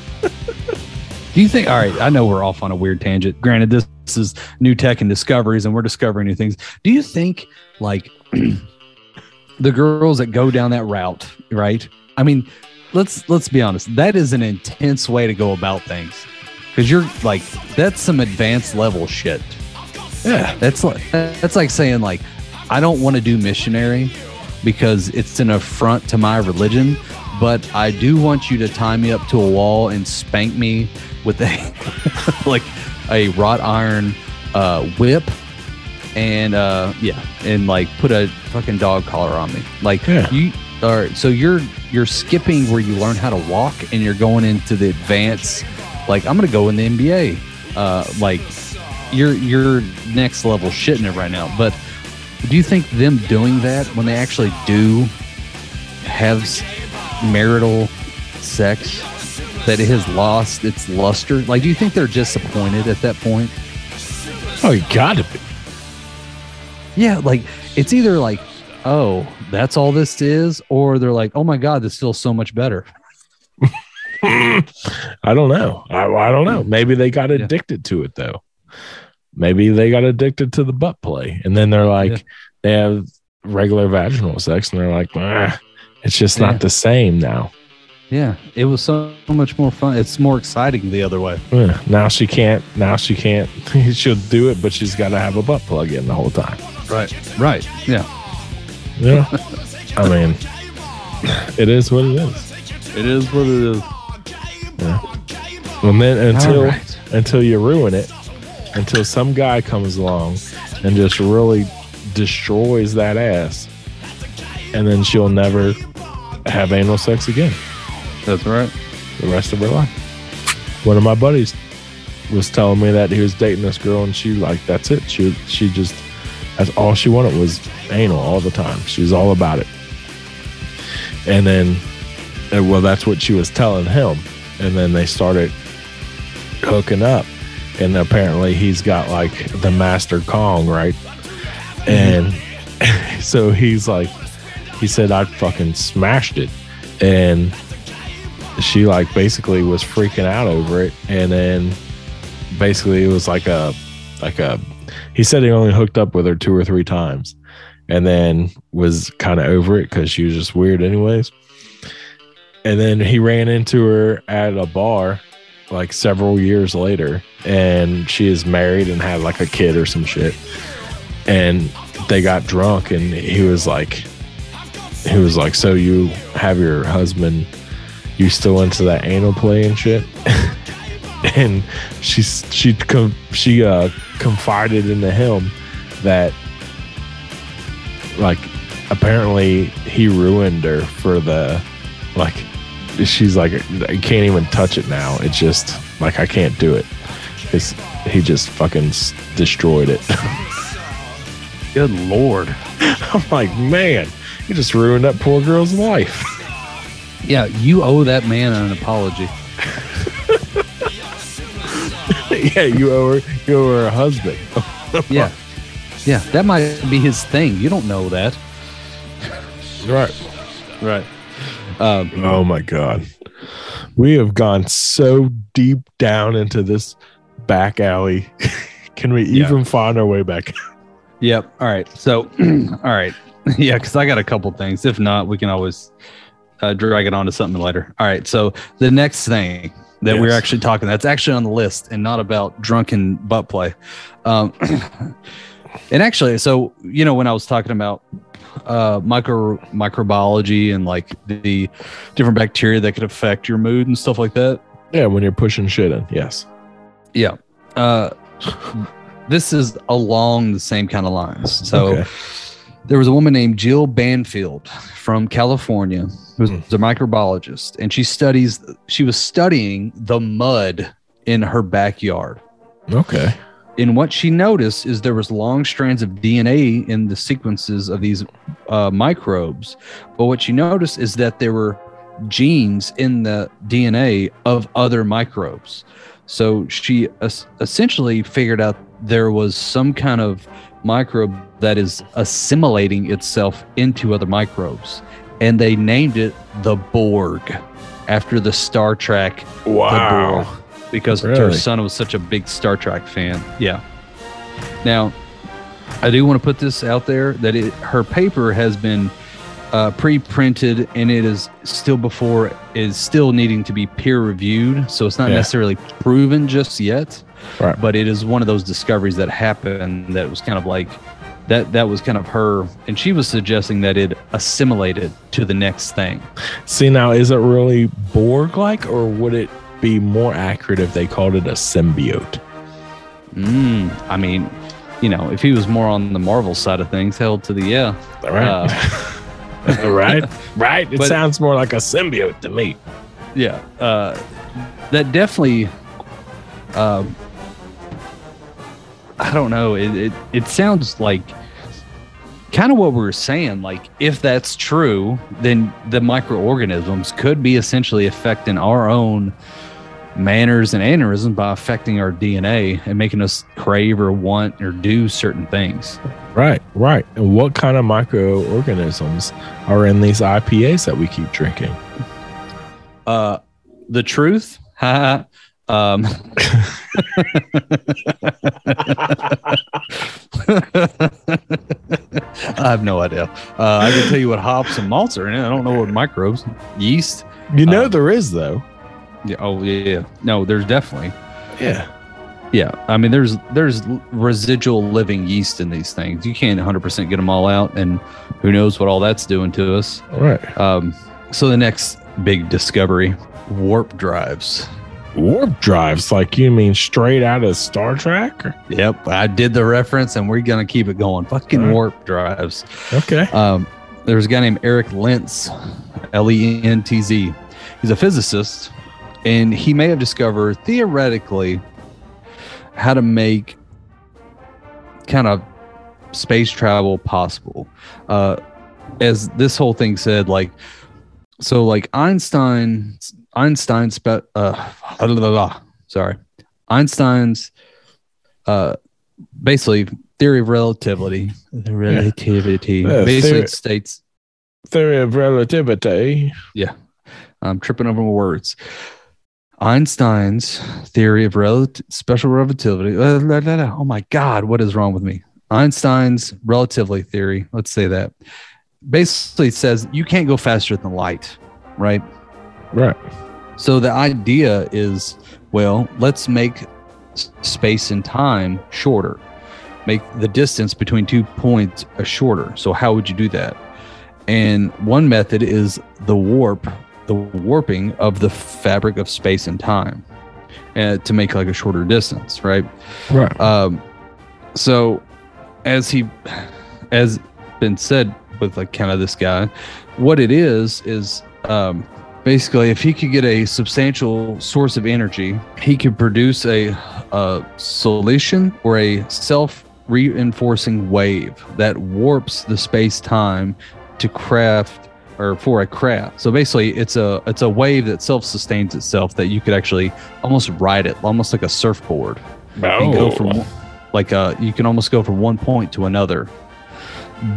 do you think, all right, I know we're off on a weird tangent. Granted, this, this is new tech and discoveries, and we're discovering new things. Do you think, like, the girls that go down that route, right? I mean, let's let's be honest. That is an intense way to go about things, because you're like, that's some advanced level shit. yeah. That's like that's like saying like I don't want to do missionary because it's an affront to my religion, but I do want you to tie me up to a wall and spank me with a like a wrought iron uh, whip and uh yeah and like put a fucking dog collar on me like Yeah. you are so you're you're skipping where you learn how to walk and you're going into the advanced like i'm gonna go in the nba uh like you're you're next level shitting it right now but do you think them doing that when they actually do have marital sex that it has lost its luster like do you think they're disappointed at that point Oh, you gotta be. yeah like it's either like oh that's all this is or they're like oh my god this feels so much better I don't know. I, I don't know. Maybe they got Yeah. addicted to it though. Maybe they got addicted to the butt play, and then they're like, Yeah. they have regular vaginal sex, and they're like, "Ah, it's just Yeah. not the same now. yeah it was so much more fun it's more exciting the other way Eh, Now she can't. Now she can't. She'll do it, but she's got to have a butt plug in the whole time. right right yeah Yeah. I mean, it is what it is. it is what it is And then until right. until you ruin it, until some guy comes along and just really destroys that ass, and then she'll never have anal sex again that's right the rest of her life. One of my buddies was telling me that he was dating this girl, and she like that's it. She she just that's all she wanted was anal all the time. She was all about it. And then, and well, that's what she was telling him. And then they started hooking up, and apparently he's got like the master Kong, right? Mm-hmm. And so he's like, he said, I fucking smashed it. And she like basically was freaking out over it. And then basically it was like a, like a, he said he only hooked up with her two or three times and then was kind of over it because she was just weird anyways. And then he ran into her at a bar like several years later and she is married and had like a kid or some shit. And they got drunk and he was like he was like, So you have your husband you still into that anal play and shit? and she's she com- she uh confided into him that like apparently he ruined her for the like she's like I can't even touch it now. It's just like I can't do it. It's he just fucking s- destroyed it. Good lord. I'm like, man, you just ruined that poor girl's life. Yeah, you owe that man an apology. yeah, you owe her you owe her a husband. Yeah. Yeah, that might be his thing. You don't know that. right. Right. Um, Oh my god. We have gone so deep down into this back alley. Can we Yeah. even find our way back? Yep. All right. So, all right. Yeah, because I got a couple things. If not, we can always uh, drag it on to something later. All right. So the next thing that we're actually talking that's actually on the list and not about drunken butt play. Um, and actually, so you know when I was talking about uh, micro microbiology and like the different bacteria that could affect your mood and stuff like that. Yeah, when you're pushing shit in. Yes. Yeah. Uh, this is along the same kind of lines. So Okay. There was a woman named Jill Banfield from California who was Hmm. a microbiologist, and she studies. She was studying the mud in her backyard. Okay. And what she noticed is there was long strands of DNA in the sequences of these uh, microbes. But what she noticed is that there were genes in the DNA of other microbes. So she es- essentially figured out there was some kind of microbe that is assimilating itself into other microbes. And they named it the Borg after the Star Trek Wow. because her son was such a big Star Trek fan. Yeah. Now, I do want to put this out there that it, her paper has been uh, pre-printed and it is still before is still needing to be peer reviewed. So it's not Yeah. necessarily proven just yet, Right. but it is one of those discoveries that happened that was kind of like that. That was kind of her, and she was suggesting that it assimilated to the next thing. See now, is it really Borg like, or would it be more accurate if they called it a symbiote? Mm, I mean, you know, if he was more on the Marvel side of things, held to the yeah. Right. Uh, right. Right. It But- sounds more like a symbiote to me. yeah. Uh, that definitely. Uh, I don't know. It, it it sounds like kind of what we were saying. Like, if that's true, then the microorganisms could be essentially affecting our own manners and aneurysms by affecting our DNA and making us crave or want or do certain things. Right. Right. And what kind of microorganisms are in these IPAs that we keep drinking? Uh, the truth, haha, um, I have no idea. Uh, I can tell you what hops and malts are in it. I don't know what microbes, yeast. You know Um, there is though. Yeah, oh yeah, no, there's definitely. Yeah. Yeah, I mean, there's there's residual living yeast in these things. You can't 100% get them all out, and who knows what all that's doing to us. All right. Um, so the next big discovery, warp drives. Warp drives, like you mean straight out of Star Trek? Or- Yep, I did the reference, and we're gonna keep it going. Fucking right. warp drives. Okay. Um, there's a guy named Eric Lentz, L E N T Z. He's a physicist, and he may have discovered theoretically how to make kind of space travel possible. Uh, as this whole thing said, like, so like Einstein, Einstein, spe- uh, blah, blah, blah, sorry, Einstein's, uh, basically theory of relativity. The relativity. Yeah, Basically, theory- it states Theory of relativity. Yeah, I'm tripping over my words. Einstein's theory of relative special relativity. uh, la, la, la. Oh my God, what is wrong with me? Einstein's relativity theory. Let's say that basically says you can't go faster than light, right? Right. So the idea is, well, let's make space and time shorter. Make the distance between two points uh, shorter. So how would you do that? And one method is the warp, the warping of the fabric of space and time, uh, to make like a shorter distance, right? Right. Um, so as he as been said with like kind of this guy, what it is is um basically if he could get a substantial source of energy, he could produce a a solution or a self reinforcing wave that warps the space time to craft or for a craft. So basically it's a it's a wave that self sustains itself that you could actually almost ride it almost like a surfboard and go from like uh you can almost go from one point to another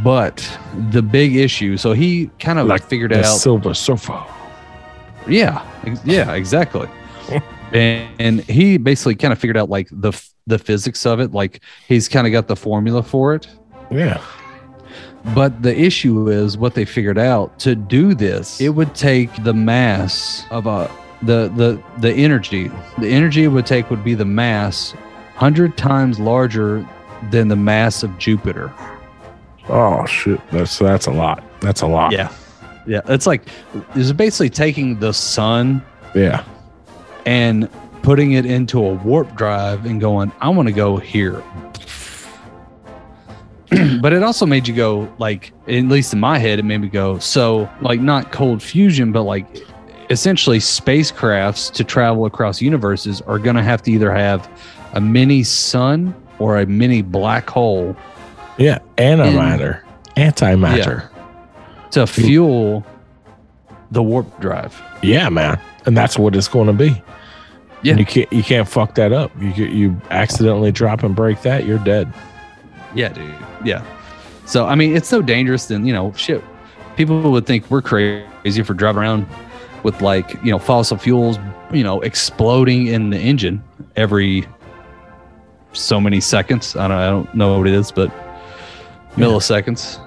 but the big issue so he kind of like figured out Silver Surfer. Yeah ex- yeah exactly and, and he basically kind of figured out like the f- the physics of it like he's kind of got the formula for it Yeah. but the issue is what they figured out to do this it would take the mass of a the the the energy the energy it would take would be the mass 100 times larger than the mass of jupiter Oh shit. That's that's a lot. That's a lot. yeah yeah it's like it's basically taking the sun Yeah. and putting it into a warp drive and going i want to go here but it also made you go like at least in my head it made me go so like not cold fusion but like essentially spacecrafts to travel across universes are going to have to either have a mini sun or a mini black hole Yeah. Antimatter. Antimatter. To fuel the warp drive Yeah. man. And that's what it's going to be. Yeah. And you can't you can't fuck that up. You you accidentally drop and break that, you're dead. Yeah, dude. Yeah. So I mean, it's so dangerous. Then you know, shit. People would think we're crazy for driving around with like you know fossil fuels, you know, exploding in the engine every so many seconds. I don't, I don't know what it is, but milliseconds.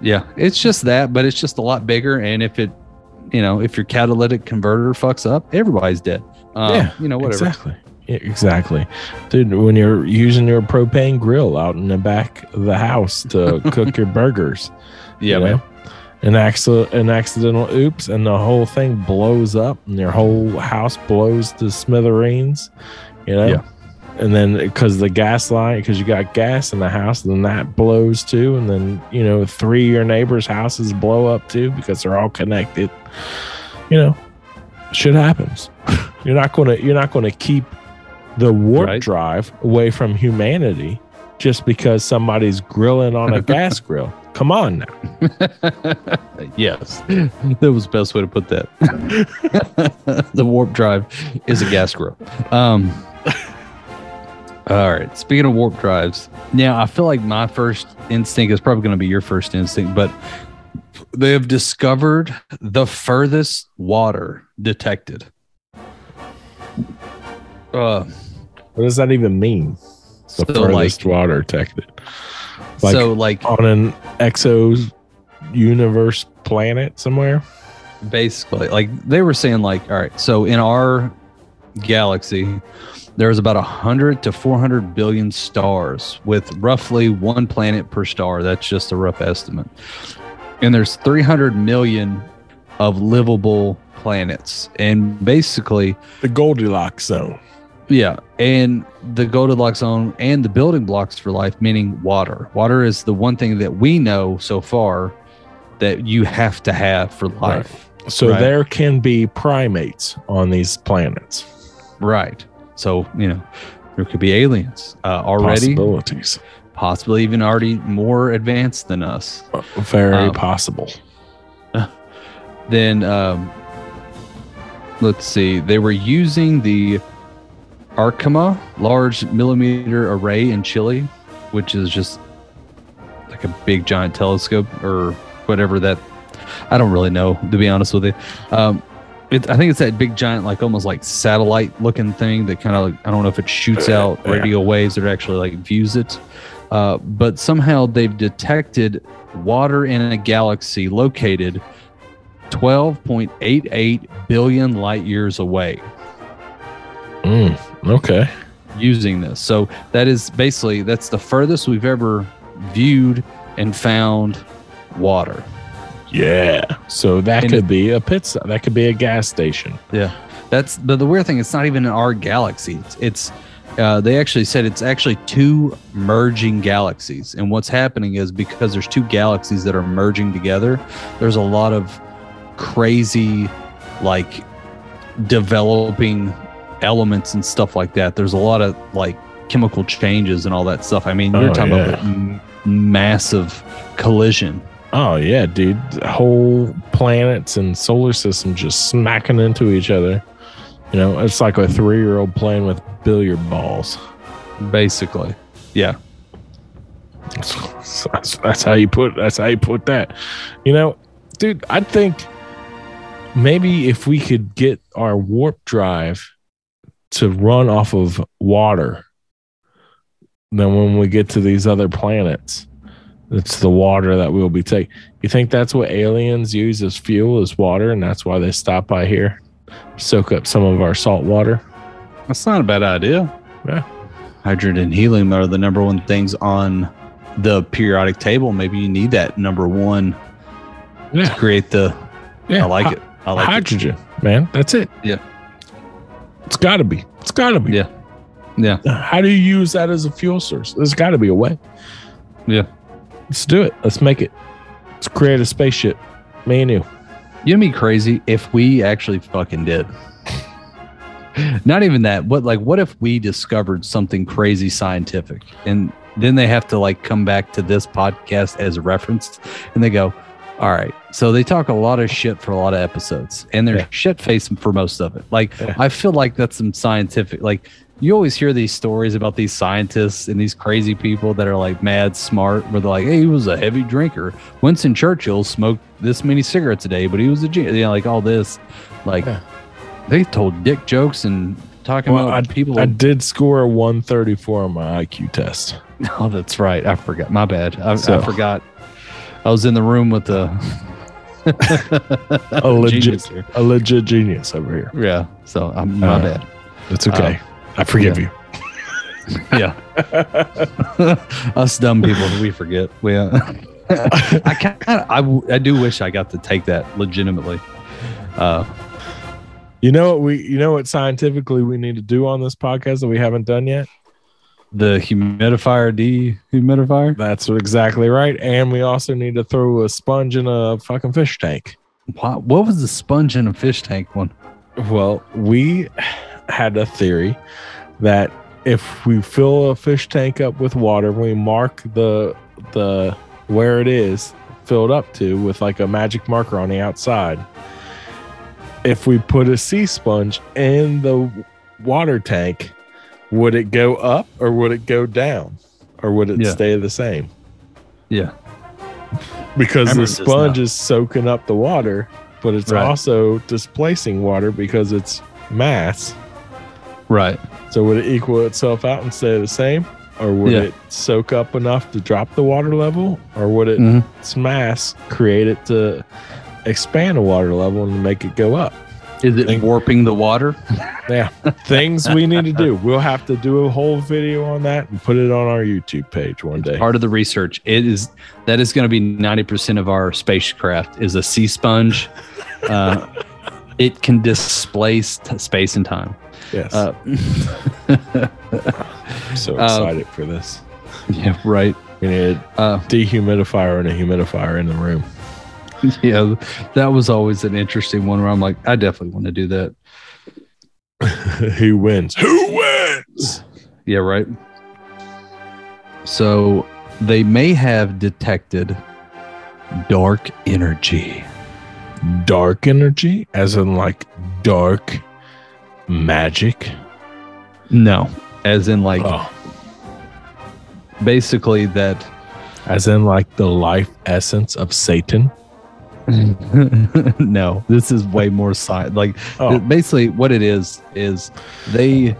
Yeah, it's just that, but it's just a lot bigger. And if it, you know, if your catalytic converter fucks up, everybody's dead. Um, yeah. you know, whatever. Exactly. Yeah, exactly. Dude, when you're using your propane grill out in the back of the house to cook your burgers. Yeah, you know? An accident, an accidental oops, and the whole thing blows up, and your whole house blows to smithereens. You know, Yeah. And then because the gas line, because you got gas in the house, then that blows too, and then you know three of your neighbors' houses blow up too because they're all connected. You know, shit happens. you're not gonna you're not gonna keep the warp Right. drive away from humanity just because somebody's grilling on a gas grill. Come on now. yes, that was the best way to put that. the warp drive is a gas grill. Um, all right. Speaking of warp drives, now I feel like my first instinct is probably going to be your first instinct, but they have discovered the furthest water detected. Uh, What does that even mean? The so like, furthest water detected. Like so like on an exo universe planet somewhere. basically like they were saying like all right so in our galaxy there's about 100 to 400 billion stars with roughly one planet per star that's just a rough estimate and there's 300 million of livable planets and basically The Goldilocks zone. yeah, and the Goldilocks zone and the building blocks for life, meaning water. Water is the one thing that we know so far that you have to have for life. So Right. there can be primates on these planets. Right. So you know, there could be aliens uh, already, Possibilities. possibly even already more advanced than us. Very Um, possible. Then um, let's see, they were using the Atacama Large Millimeter Array in Chile, which is just like a big giant telescope or whatever that. I don't really know to be honest with you. Um, it, I think it's that big giant, like almost like satellite looking thing that kind of like, I don't know if it shoots out Yeah. radio waves or actually like views it. Uh, but somehow they've detected water in a galaxy located 12.88 billion light years away Mm, okay. using this. So that is basically that's the furthest we've ever viewed and found water. Yeah. So that And could it- be a pit stop. That could be a gas station. Yeah, that's but the weird thing. It's not even in our galaxy. It's, it's uh, they actually said it's actually two merging galaxies, and what's happening is because there's two galaxies that are merging together. There's a lot of crazy, like developing elements and stuff like that. There's a lot of like chemical changes and all that stuff. I mean, you're Oh, talking yeah. about massive collision. Oh yeah, dude. Whole planets and solar systems just smacking into each other. You know, it's like a three year old playing with billiard balls. Basically, yeah. That's, that's- that's how you put that's how you put that. You know, dude, I think maybe if we could get our warp drive to run off of water, then when we get to these other planets, it's the water that we'll be taking. You think that's what aliens use as fuel is water, and that's why they stop by here, soak up some of our salt water? That's not a bad idea. Yeah. Hydrogen and helium are the number one things on the periodic table. Maybe you need that number one to Yeah, create the. yeah. I like Hy- it. I like hydrogen, man. That's it. Yeah. It's got to be. It's got to be. Yeah. Yeah. How do you use that as a fuel source? There's got to be a way. Yeah. Let's do it. Let's make it. Let's create a spaceship. Me and you. You'd be crazy if we actually fucking did. Not even that. What like what if we discovered something crazy scientific and then they have to like come back to this podcast as a reference and they go, All right. So they talk a lot of shit for a lot of episodes and they're Yeah. shit facing for most of it. Like Yeah. I feel like that's some scientific like you always hear these stories about these scientists and these crazy people that are like mad smart, where they're like, "Hey, he was a heavy drinker. Winston Churchill smoked this many cigarettes a day, but he was a genius." You know, like all this, like Yeah. they told dick jokes and talking Well, about people. I did score a 134 on my IQ test. oh, that's right. I forgot. My bad. I, So- I forgot. I was in the room with the A legit, genius a legit genius over here. Yeah. So I'm um, my Uh, bad. It's okay. I forgive yeah. you. Yeah. Us dumb people, we forget. We, uh, I kind of, I, w- I do wish I got to take that legitimately. Uh, You know what we? You know what scientifically we need to do on this podcast that we haven't done yet? the humidifier, dehumidifier. That's exactly right. And we also need to throw a sponge in a fucking fish tank. What, what was the sponge in a fish tank one? Well, we had a theory that if we fill a fish tank up with water, we mark the the where it is filled up to with like a magic marker on the outside. If we put a sea sponge in the water tank, would it go up or would it go down? Or would it Yeah. stay the same? Yeah. Because I the sponge is soaking up the water, but it's Right. also displacing water because it's mass. Right. So would it equal itself out and stay the same? Or would Yeah. it soak up enough to drop the water level? Or would it Mhm. its mass create it to expand the water level and make it go up? Is it Think- warping the water? Yeah. Things we need to do. We'll have to do a whole video on that and put it on our YouTube page one day. Part of the research. It is that is going to be ninety percent of our spacecraft is a sea sponge. Uh, it can displace t- space and time. Yes. Uh, I'm so uh, excited for this. yeah. Right. We need a Uh, dehumidifier and a humidifier in the room. yeah. That was always an interesting one where I'm like, I definitely want to do that. Who wins? Who wins? Yeah, right. So they may have detected dark energy. Dark energy, as in like dark magic. No, as in like Oh, basically that. as in like the life essence of Satan. no, this is way more science. Like Oh. basically, what it is is they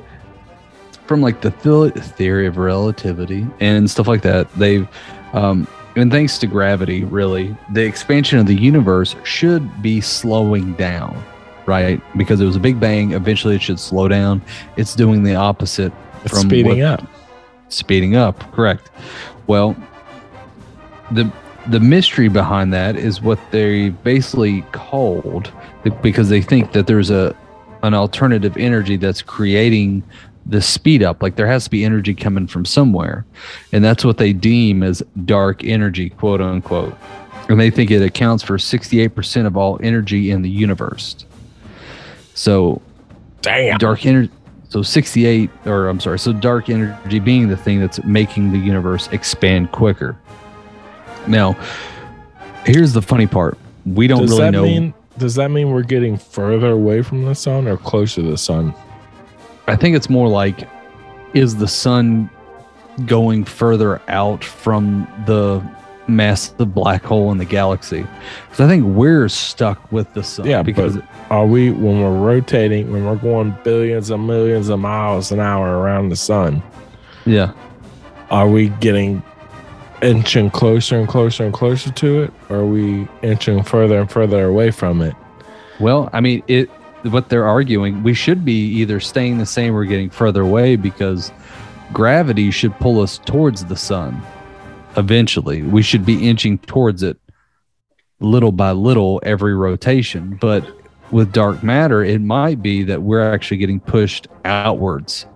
from like the theory of relativity and stuff like that. They've um, and thanks to gravity, really, the expansion of the universe should be slowing down, right? Because it was a big bang. Eventually, it should slow down. It's doing the opposite It's from speeding what- up. speeding up correct well the the mystery behind that is what they basically called because they think that there's a an alternative energy that's creating the speed up like there has to be energy coming from somewhere and that's what they deem as dark energy quote unquote and they think it accounts for 68% of all energy in the universe so Damn. dark energy so 68 or i'm sorry so dark energy being the thing that's making the universe expand quicker now here's the funny part we don't Does really that know mean does that mean we're getting further away from the sun or closer to the sun? i think it's more like is the sun going further out from the massive black hole in the galaxy because i think we're stuck with the sun Yeah, because are we when we're rotating when we're going billions and millions of miles an hour around the sun? yeah Are we getting inching closer and closer and closer to it? Or are we inching further and further away from it? Well, I mean, it. What they're arguing, we should be either staying the same or getting further away because gravity should pull us towards the sun. Eventually, we should be inching towards it, little by little, every rotation. But with dark matter, it might be that we're actually getting pushed outwards.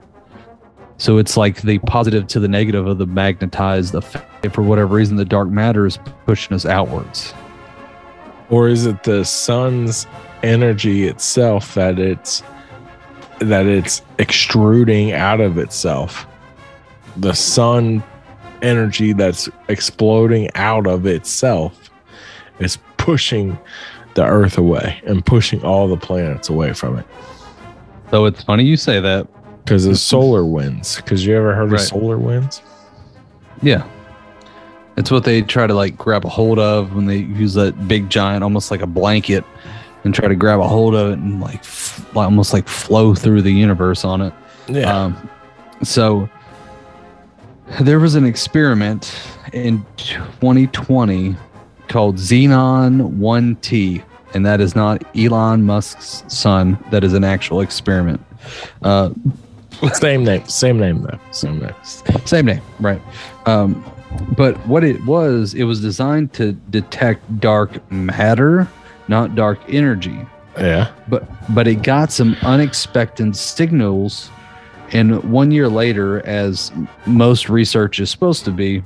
So it's like the positive to the negative of the magnetized effect. For whatever reason, the dark matter is pushing us outwards. Or is it the sun's energy itself that it's that it's extruding out of itself? The sun energy that's exploding out of itself is pushing the earth away and pushing all the planets away from it. So it's funny you say that. Because of solar winds. Because you ever heard Right. of solar winds? Yeah. It's what they try to like grab a hold of when they use that big giant, almost like a blanket, and try to grab a hold of it and like f- almost like flow through the universe on it. Yeah. Um, so there was an experiment in 2020 called Xenon 1T, and that is not Elon Musk's son. That is an actual experiment. Uh, same name. Same name though. Same name. same name, right? Um, but what it was, it was designed to detect dark matter, not dark energy. Yeah. But but it got some unexpected signals, and one year later, as most research is supposed to be,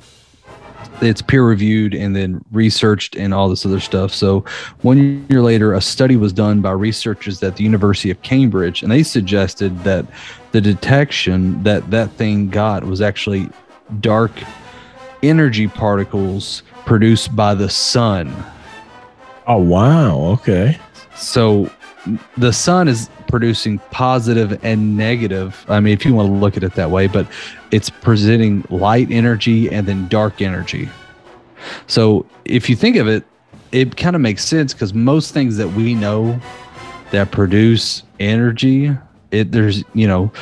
it's peer reviewed and then researched and all this other stuff. So one year later, a study was done by researchers at the University of Cambridge, and they suggested that the detection that that thing got was actually dark energy particles produced by the sun. Oh wow. Okay. So the sun is producing positive and negative. I mean, if you want to look at it that way, but it's presenting light energy and then dark energy. So if you think of it, it kind of makes sense because most things that we know that produce energy, it there's you know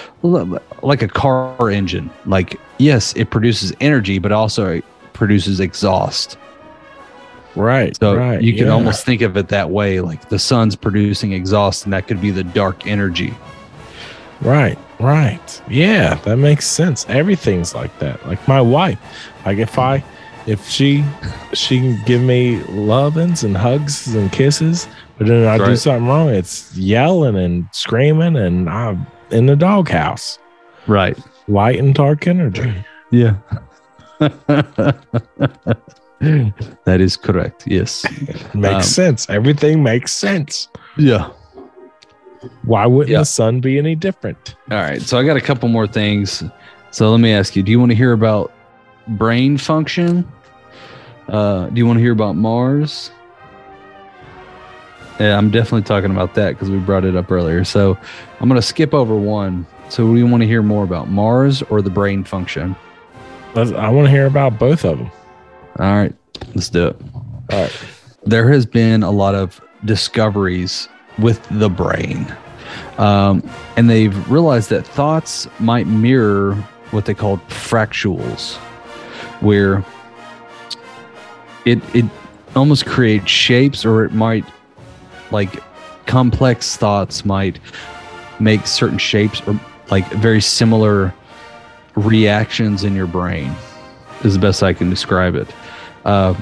like a car engine. Like yes, it produces energy, but also it produces exhaust. Right. So right. you can yeah. almost think of it that way, like the sun's producing exhaust, and that could be the dark energy. Right, right. Yeah, that makes sense. Everything's like that. Like my wife. Like if I if she she can give me lovings and hugs and kisses, but then I do something wrong, it's yelling and screaming and I'm in the doghouse. Right. Light and dark energy. Yeah. that is correct. Yes. Makes Um, sense. Everything makes sense. Yeah. Why wouldn't Yeah. the sun be any different? All right. So I got a couple more things. So let me ask you: Do you want to hear about brain function? Uh, do you want to hear about Mars? Yeah, I'm definitely talking about that because we brought it up earlier. So I'm going to skip over one So, you want to hear more about, Mars or the brain function? I want to hear about both of them. All right, let's do it. All right. There has been a lot of discoveries with the brain, um, and they've realized that thoughts might mirror what they called fractals, where it it almost creates shapes, or it might like complex thoughts might make certain shapes or like very similar reactions in your brain is the best I can describe it. Uh,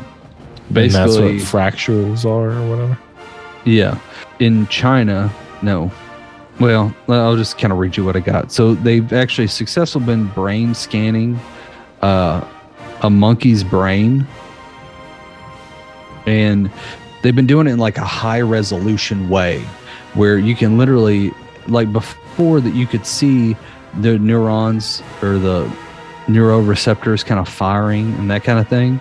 And that's what basically, fractals are or whatever. yeah. In China, no. Well, I'll just kind of read you what I got. So they've actually successfully been brain scanning uh, a monkey's brain, and they've been doing it in like a high resolution way, where you can literally, like before, that you could see the neurons or the neuroreceptors kind of firing and that kind of thing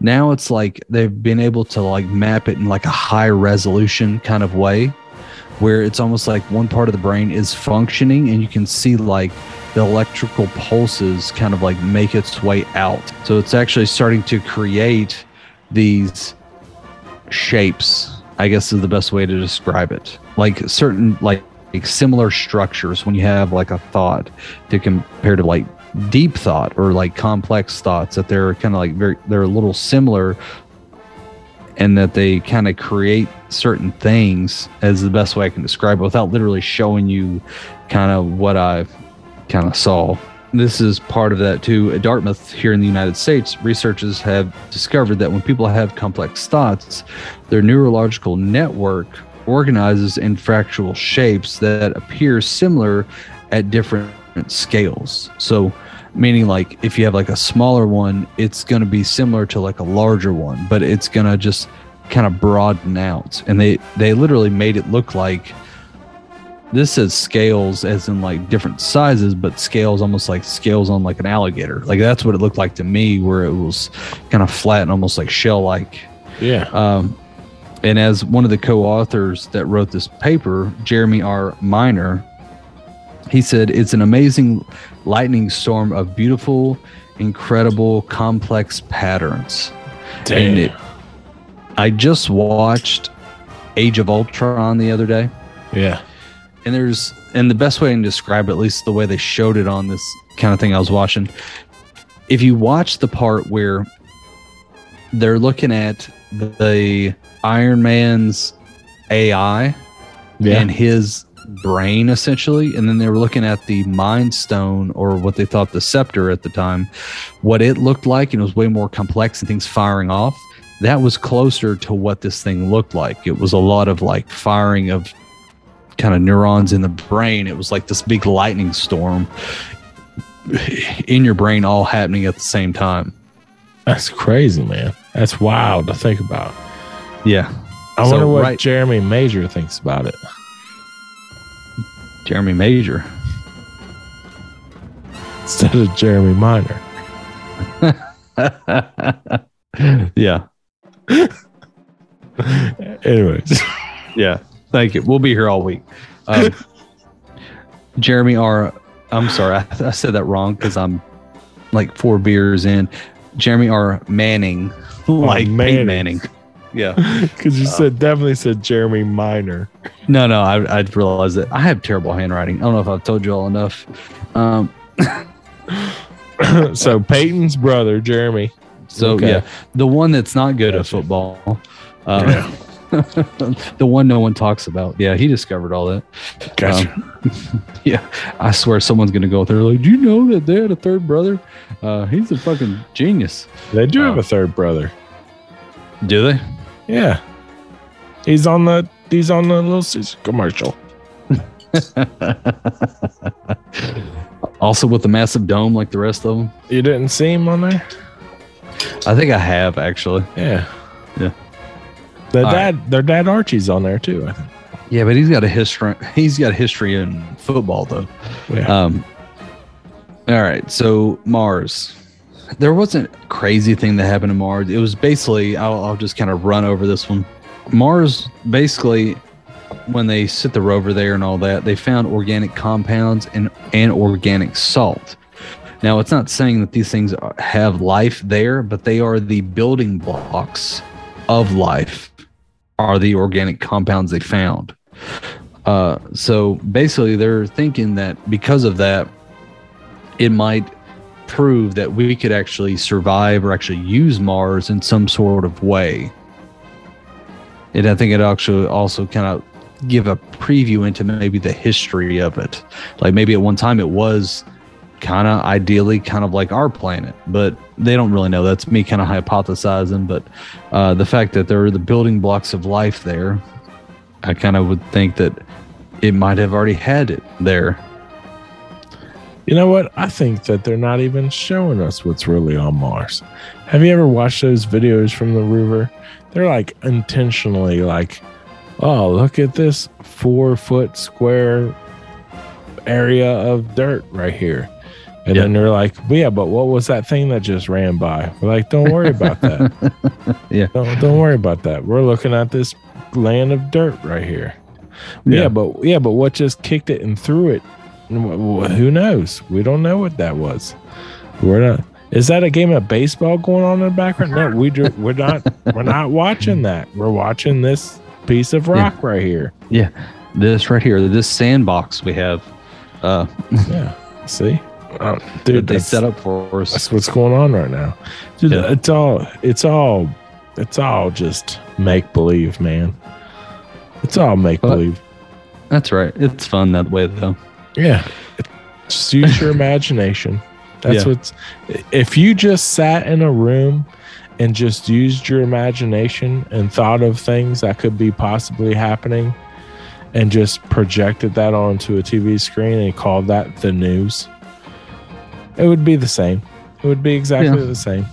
now it's like they've been able to like map it in like a high resolution kind of way where it's almost like one part of the brain is functioning and you can see like the electrical pulses kind of like make its way out. So it's actually starting to create these shapes i guess is the best way to describe it. Like certain like, like similar structures when you have like a thought to compare to like deep thought or like complex thoughts that they're kind of like very they're a little similar and that they kind of create certain things as the best way I can describe it without literally showing you kind of what I kind of saw. This is part of that too. At Dartmouth here in the United States, researchers have discovered that when people have complex thoughts, their neurological network organizes in fractal shapes that appear similar at different scales. So, meaning like if you have like a smaller one, it's going to be similar to like a larger one, but it's going to just kind of broaden out. And they they literally made it look like this says scales as in like different sizes, but scales almost like scales on like an alligator. Like that's what it looked like to me, where it was kind of flat and almost like shell like. Yeah. Um, and as one of the co-authors that wrote this paper, Jeremy R. Miner, he said it's an amazing lightning storm of beautiful, incredible, complex patterns. And it, I just watched Age of Ultron the other day, yeah. and there's and the best way I can describe it, at least the way they showed it on this kind of thing I was watching. If you watch the part where they're looking at the Iron Man's AI Yeah. and his brain essentially and then they were looking at the mind stone or what they thought the scepter at the time what it looked like and it was way more complex and things firing off that was closer to what this thing looked like it was a lot of like firing of kind of neurons in the brain it was like this big lightning storm in your brain all happening at the same time That's crazy, man. That's wild to think about. yeah I So, wonder what right- Jeremy Major thinks about it. Jeremy major Instead of Jeremy Minor. yeah Anyways. Yeah. Thank you. We'll be here all week. Um, Jeremy R. I'm sorry. I, I said that wrong because I'm like four beers in. Jeremy R. Manning, like Peyton Manning. Manning. Yeah. Because you said definitely said Jeremy Minor. No, no. I, I'd realized that I have terrible handwriting. I don't know if I've told you all enough. Um, so Peyton's brother, Jeremy. so Okay. yeah, the one that's not good at football. Um, the one no one talks about. Yeah, he discovered all that. Gotcha. Um, yeah, I swear someone's gonna go there like, do you know that they had a third brother? Uh, he's a fucking genius. they do have uh, a third brother. Do they? Yeah. He's on the he's on the little commercial. Also with the massive dome like the rest of them. You didn't see him on there? I think I have actually. Yeah. Yeah. Their All dad their dad Archie's on there too, I think. Yeah, but he's got a history. He's got history in football though. Yeah. Um. All right, so Mars. There wasn't crazy thing that happened to Mars. It was basically. I'll, I'll just kind of run over this one. Mars basically when they sent the rover there and all that, they found organic compounds and, and organic salt. Now, it's not saying that these things have life there, but they are the building blocks of life, are the organic compounds they found. Uh, so basically, they're thinking that because of that, it might prove that we could actually survive or actually use Mars in some sort of way. And I think it actually also kind of give a preview into maybe the history of it. Like maybe at one time it was kind of ideally kind of like our planet, but they don't really know. That's me kind of hypothesizing. But uh, the fact that there are the building blocks of life there, I kind of would think that it might have already had it there. You know what? I think that they're not even showing us what's really on Mars. Have you ever watched those videos from the rover? They're like intentionally like, oh, look at this four foot square area of dirt right here. And Yeah. then they're like, well, yeah, but what was that thing that just ran by? We're like, don't worry about that. Yeah. Don't, don't worry about that. We're looking at this land of dirt right here. Yeah. Yeah. but yeah, but what just kicked it and threw it? Wh- wh- Who knows? We don't know what that was. We're not. Is that a game of baseball going on in the background? No, we do, we're not. We're not watching that. We're watching this piece of rock right here. Yeah, this right here, this sandbox we have, uh, Yeah. See, uh, that dude, they that's, set up for us. that's what's going on right now. Dude, Yeah. it's all. It's all. It's all just make believe, man. It's all make believe. That's right. It's fun that way though. Yeah. Just use your imagination. That's Yeah. what's if you just sat in a room and just used your imagination and thought of things that could be possibly happening and just projected that onto a TV screen and called that the news, it would be the same. It would be exactly Yeah. the same.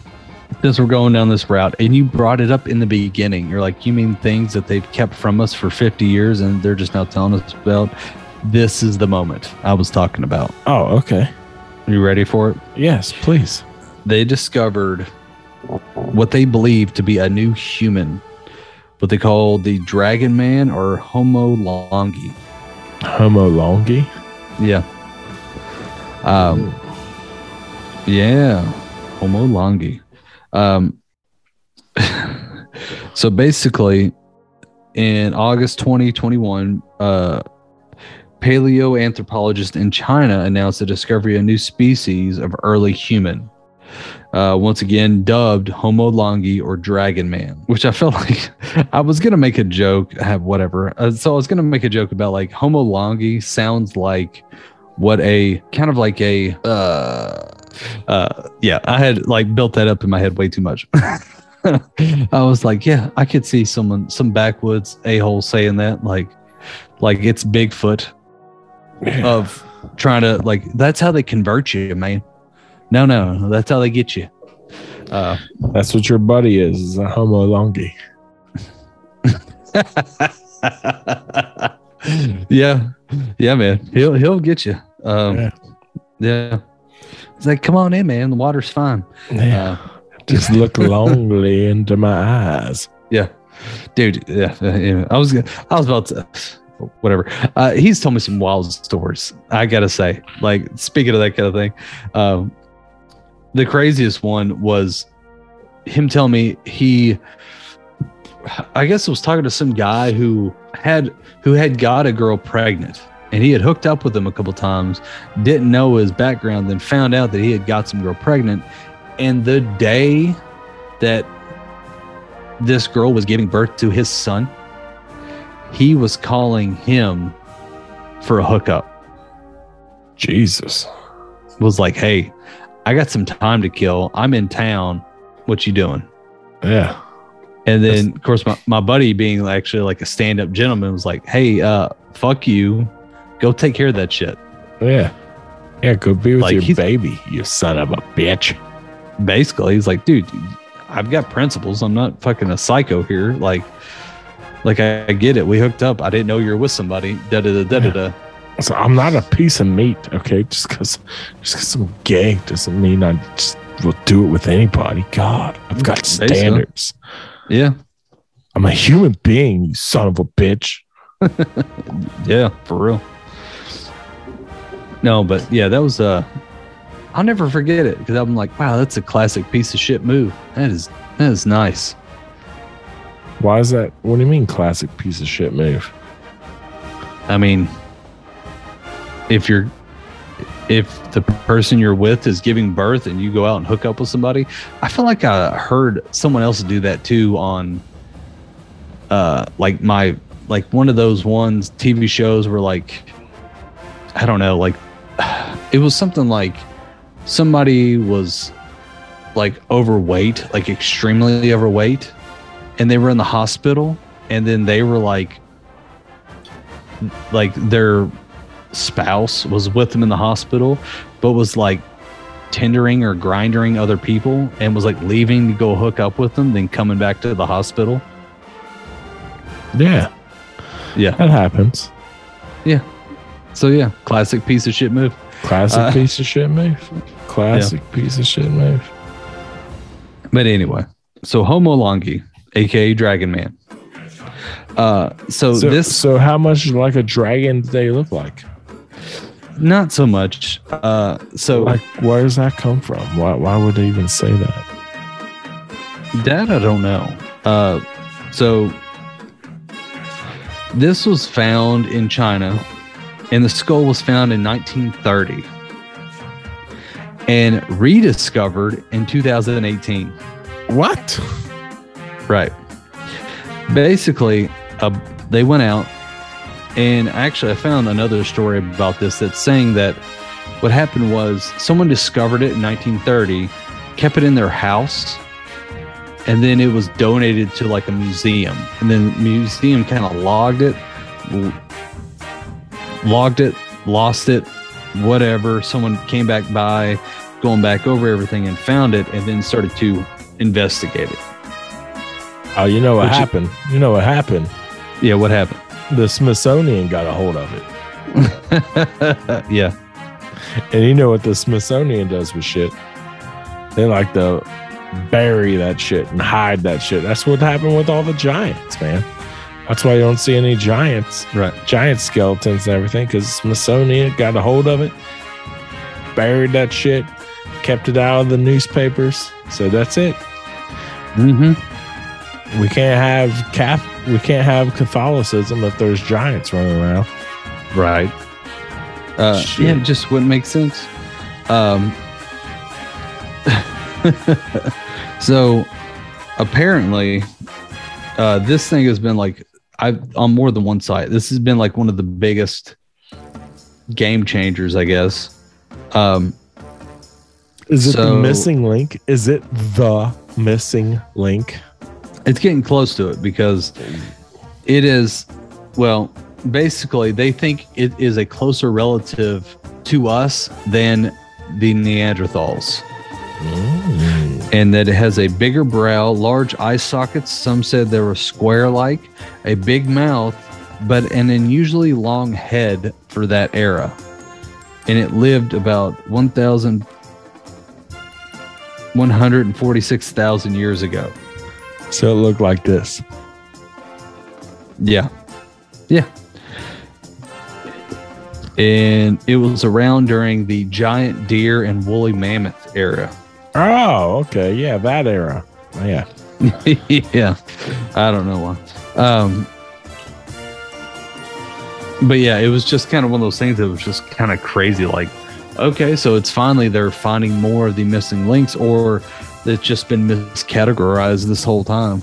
Since we're going down this route, and you brought it up in the beginning. You're like, you mean things that they've kept from us for 50 years, and they're just now telling us about. This is the moment I was talking about. Oh, okay. Are you ready for it? Yes, please. They discovered what they believe to be a new human, what they call the Dragon Man or Homo longi. Homo longi. Yeah. Um. Yeah, Homo longi. Um. so basically, in August 2021, uh, paleoanthropologist in China announced the discovery of a new species of early human. Uh, once again, dubbed Homo longi or Dragon Man, which I felt like I was gonna make a joke, have whatever. Uh, so I was gonna make a joke about like Homo longi sounds like what a kind of like a uh uh yeah i had like built that up in my head way too much i was like yeah i could see someone some backwoods a-hole saying that like like it's bigfoot of trying to like that's how they convert you man no no that's how they get you uh That's what your buddy is, is a homo longi. yeah yeah man he'll he'll get you um Yeah. yeah it's like come on in man the water's fine Yeah. uh, Just look longly into my eyes. Yeah, dude. Yeah, yeah. I was gonna- I was about to whatever. Uh, he's told me some wild stories. I gotta say, like speaking of that kind of thing, um, the craziest one was him telling me he. I guess was talking to some guy who had who had got a girl pregnant, and he had hooked up with him a couple times. Didn't know his background, then found out that he had got some girl pregnant, and the day that this girl was giving birth to his son, he was calling him for a hookup. Jesus. Was like, "Hey, I got some time to kill. I'm in town. What you doing?" Yeah. And then, of course, my, my buddy, being actually like a stand up gentleman, was like, "Hey, uh, fuck you. Go take care of that shit." Yeah. Yeah, go be with Like, your baby, you son of a bitch. Basically, he's like, "Dude, I've got principles. I'm not fucking a psycho here. Like, like I, I get it. We hooked up. I didn't know you were with somebody. Da da da da da da." So I'm not a piece of meat, okay? Just because just because I'm gay doesn't mean I just will do it with anybody. God, I've got so. standards. Yeah. I'm a human being, you son of a bitch. Yeah, for real. No, but yeah, that was uh I'll never forget it because I'm like, wow, that's a classic piece of shit move. That is that is nice. Why is that? What do you mean, classic piece of shit move? I mean, if you're if the person you're with is giving birth and you go out and hook up with somebody, I feel like I heard someone else do that too on uh like my like one of those ones TV shows where like I don't know, like it was something like somebody was like overweight, like extremely overweight, and they were in the hospital and then they were like like their spouse was with them in the hospital but was like tendering or grinding other people and was like leaving to go hook up with them then coming back to the hospital Yeah, yeah that happens. yeah so yeah classic piece of shit move Classic Uh, piece of shit move. Classic piece of shit move. but anyway so homo longi aka dragon man uh so, So, this so how much like a dragon do they look like? not so much uh so Like, where does that come from? Why, why would they even say that? That I don't know. Uh, so this was found in China, and the skull was found in 1930 and rediscovered in 2018. What? Right. Basically, uh, they went out, and actually, I found another story about this that's saying that what happened was someone discovered it in 1930, kept it in their house, and then it was donated to like a museum, and then the museum kind of logged it, logged it, lost it, whatever. Someone came back by, going back over everything, and found it, and then started to investigate it. Oh, you know what Which happened? You know what happened? Yeah, what happened? The Smithsonian got a hold of it. yeah. And you know what the Smithsonian does with shit? They like to bury that shit and hide that shit. That's what happened with all the giants, man. That's why you don't see any giants, Right. giant skeletons and everything, because Smithsonian got a hold of it, buried that shit, kept it out of the newspapers. So that's it. Mm-hmm. We can't have Cath- we can't have Catholicism if there's giants running around. Right. Uh, Shit. yeah, it just wouldn't make sense. Um, so apparently, uh, this thing has been like I've on more than one site. This has been like one of the biggest game changers, I guess. Um, Is it the missing link? Is it the missing link? It's getting close to it because it is well basically they think it is a closer relative to us than the neanderthals. Mm. And that it has a bigger brow large eye sockets. Some said they were square like a big mouth but an unusually long head for that era. And it lived about 1000 146,000 years ago So it looked like this. Yeah. Yeah. And it was around during the giant deer and woolly mammoth era. Oh, okay. Yeah, that era. Yeah. yeah. I don't know why. Um, but yeah, it was just kind of one of those things that was just kind of crazy. Like, okay, so it's finally they're finding more of the missing links, or it's just been miscategorized this whole time.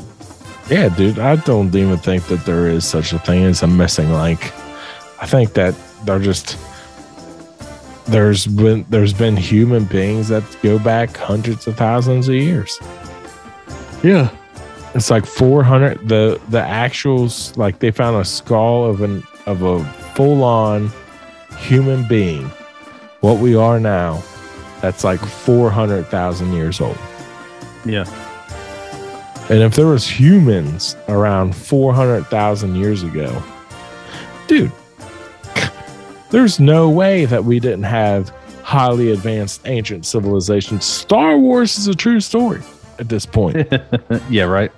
Yeah, dude. I don't even think that there is such a thing as a missing link. I think that they're just there's been there's been human beings that go back hundreds of thousands of years. Yeah. It's like 400 the the actuals like they found a skull of an of a full on human being. What we are now. That's like 400,000 years old. Yeah. And if there was humans around 400,000 years ago, dude, there's no way that we didn't have highly advanced ancient civilizations. Star Wars is a true story at this point, yeah, right.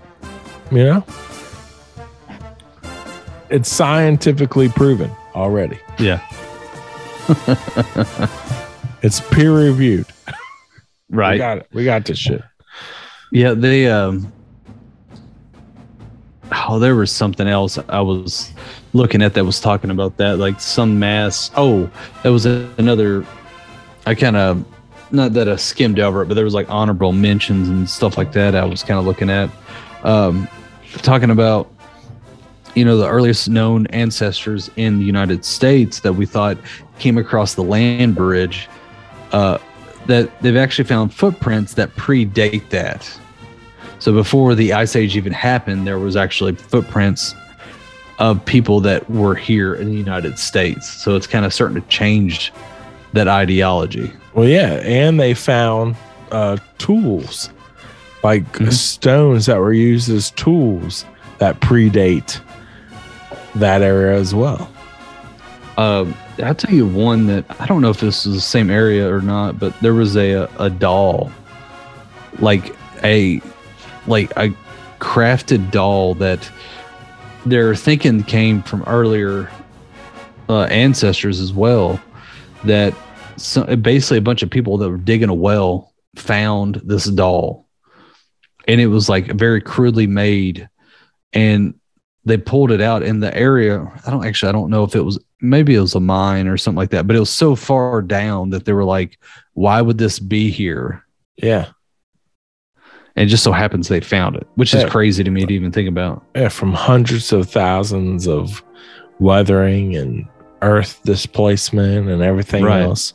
you know? it's scientifically proven already. Yeah. It's peer reviewed. We Right. got it. We got this shit. Yeah, they um Oh, there was something else I was looking at that was talking about that, like some mass. Oh, that was a, another. I kind of, not that I skimmed over it, but there was like honorable mentions and stuff like that. I was kind of looking at, um, talking about, you know, the earliest known ancestors in the United States that we thought came across the land bridge. Uh, that they've actually found footprints that predate that. So before the ice age even happened, there was actually footprints of people that were here in the United States. So it's kind of starting to change that ideology. Well, yeah, and they found uh, tools, like Mm-hmm. stones that were used as tools that predate that era as well. Um, I'll tell you one that I don't know if this is the same area or not, but there was a a doll, like a like a crafted doll that they're thinking came from earlier uh, ancestors as well. That so, basically a bunch of people that were digging a well found this doll, and it was like very crudely made, and they pulled it out in the area. I don't actually, I don't know if it was maybe it was a mine or something like that, but it was so far down that they were like, why would this be here? Yeah, And it just so happens they found it, which is Yeah. crazy to me to even think about. yeah, from hundreds of thousands of weathering and earth displacement and everything Right. else,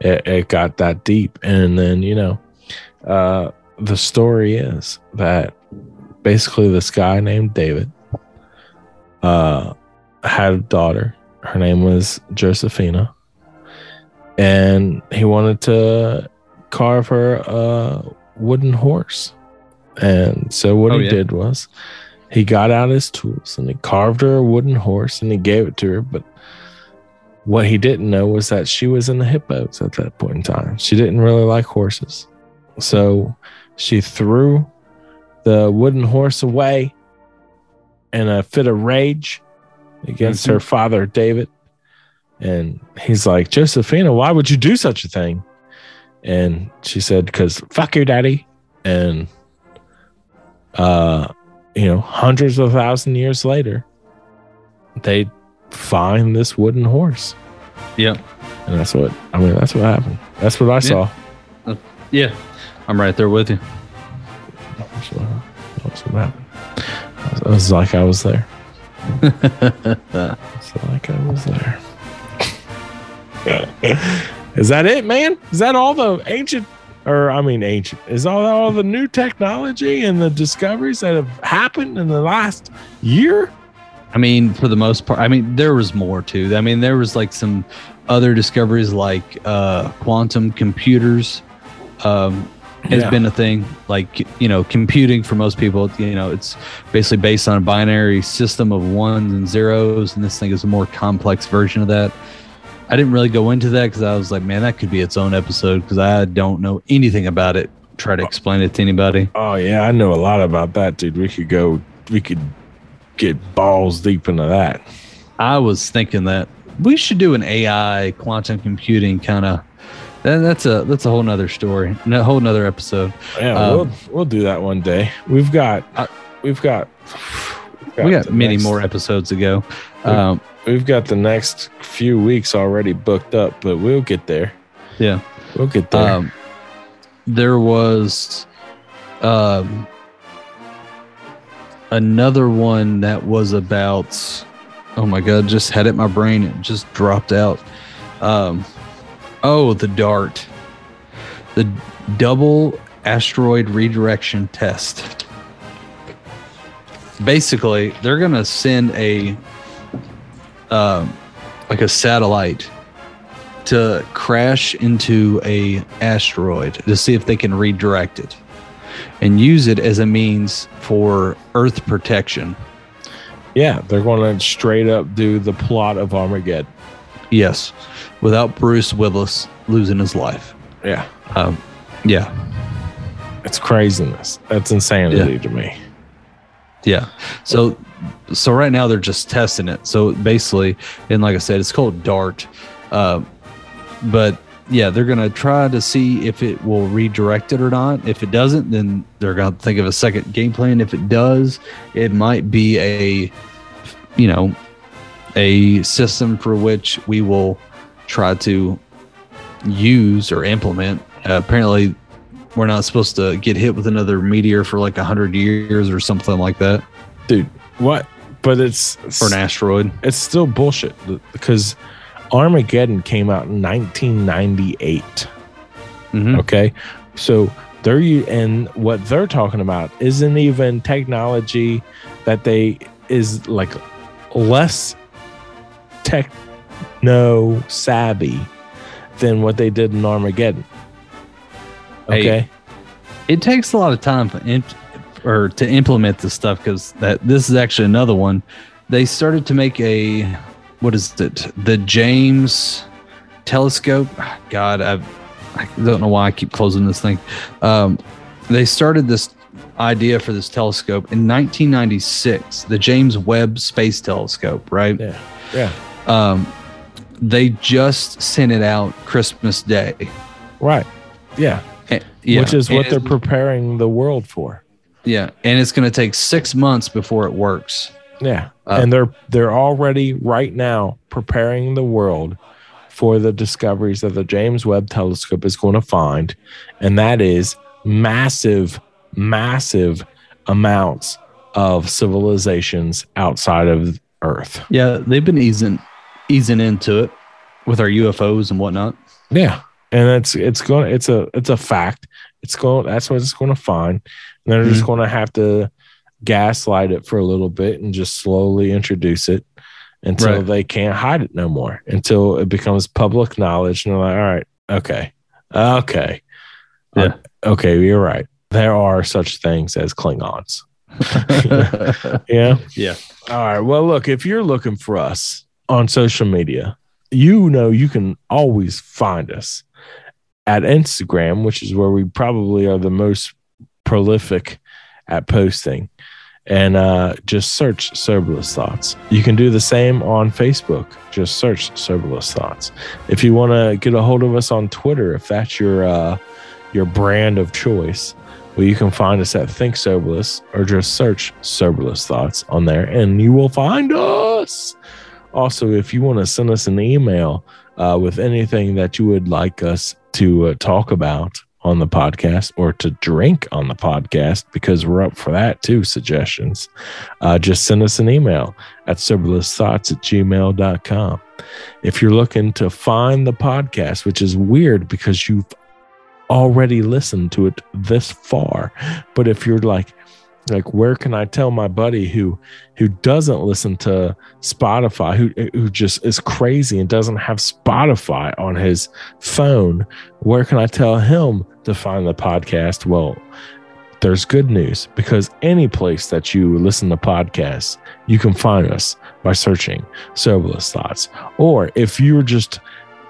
it, it got that deep. And then you know, uh, the story is that basically this guy named David uh, had a daughter. Her name was Josephina, and he wanted to carve her a wooden horse. And so what Oh, he yeah. did was he got out his tools and he carved her a wooden horse and he gave it to her. But what he didn't know was that she was in the hippos at that point in time. She didn't really like horses. So she threw the wooden horse away in a fit of rage against mm-hmm. her father, David. And he's like, Josephina, why would you do such a thing? And she said, because fuck your daddy. And, uh, you know, hundreds of thousand years later, they find this wooden horse. Yeah. And that's what, I mean, that's what happened. That's what I saw. Yeah. I'm right there with you. That's what, that's what happened. It was like I was there. It's like I was there. Is that it, man? Is that all the ancient, or I mean, ancient? Is all all the new technology and the discoveries that have happened in the last year? I mean, for the most part, I mean, there was more too. I mean, there was like some other discoveries like uh, quantum computers um, has Yeah. been a thing. Like, you know, computing for most people, you know, it's basically based on a binary system of ones and zeros. And this thing is a more complex version of that. I didn't really go into that because I was like, man, that could be its own episode because I don't know anything about it. Try to explain it to anybody. Oh yeah, I know a lot about that, dude. We could go. We could get balls deep into that. I was thinking that we should do an AI quantum computing kind of. That, that's a that's a whole nother story, a whole nother episode. Yeah, Um, we'll we'll do that one day. We've got Uh, we've got we got many next- more episodes to go. Um, We've got the next few weeks already booked up, but we'll get there. yeah. We'll get there. Um, there was um, another one that was about. Oh my god! Just had it in my brain. It just dropped out. Um, oh, the Dart, the double asteroid redirection test. Basically, they're gonna send a um, like a satellite to crash into a asteroid to see if they can redirect it and use it as a means for earth protection yeah, they're going to straight up do the plot of Armageddon. yes without bruce willis losing his life Yeah, um, yeah it's craziness. That's insanity to me. Yeah. So so right now they're just testing it. So basically, and like I said, it's called Dart. Uh, but yeah, they're gonna try to see if it will redirect it or not. If it doesn't, then they're gonna think of a second game plan. If it does, it might be a you know a system for which we will try to use or implement. Uh, apparently, we're not supposed to get hit with another meteor for like a hundred years or something like that, dude. What? But it's for an asteroid. it's still bullshit because Armageddon came out in 1998. Mhm. Okay, so they're and what they're talking about isn't even technology that they is like less techno savvy than what they did in Armageddon. Hey, Okay, it takes a lot of time for imp- or to implement this stuff because that this is actually another one. They started to make a what is it? The James telescope. God, I I don't know why I keep closing this thing. Um, they started this idea for this telescope in 1996, the James Webb Space Telescope, right? yeah, yeah, Um, they just sent it out Christmas Day. right, yeah. Yeah, Which is what and they're preparing the world for. Yeah, and it's going to take six months before it works. Yeah, Uh, and they're they're already right now preparing the world for the discoveries that the James Webb Telescope is going to find, and that is massive, massive amounts of civilizations outside of Earth. Yeah, they've been easing easing into it with our UFOs and whatnot. Yeah, and it's it's going it's a it's a fact. It's going that's what it's going to find. And they're just mm-hmm. going to have to gaslight it for a little bit and just slowly introduce it until Right. they can't hide it no more. Until it becomes public knowledge, and they're like, all right, okay, okay, Yeah. Okay, you're right. There are such things as Klingons. Yeah. Yeah. All right. Well, look, if you're looking for us on social media, you know you can always find us at Instagram, which is where we probably are the most prolific at posting. And uh, just search Soberless Thoughts. You can do the same on Facebook. Just search Soberless Thoughts. If you want to get a hold of us on Twitter, if that's your uh, your brand of choice, well, you can find us at Think Soberless or just search Soberless Thoughts on there and you will find us. Also, if you want to send us an email uh, with anything that you would like us to uh, talk about on the podcast or to drink on the podcast, because we're up for that too, suggestions, uh, just send us an email at soberlessthoughts at gmail.com. If you're looking to find the podcast, which is weird because you've already listened to it this far. But if you're like, like, where can I tell my buddy who who doesn't listen to Spotify, who who just is crazy and doesn't have Spotify on his phone? Where can I tell him to find the podcast? Well, there's good news because any place that you listen to podcasts, you can find us by searching Soberless Thoughts. Or if you're just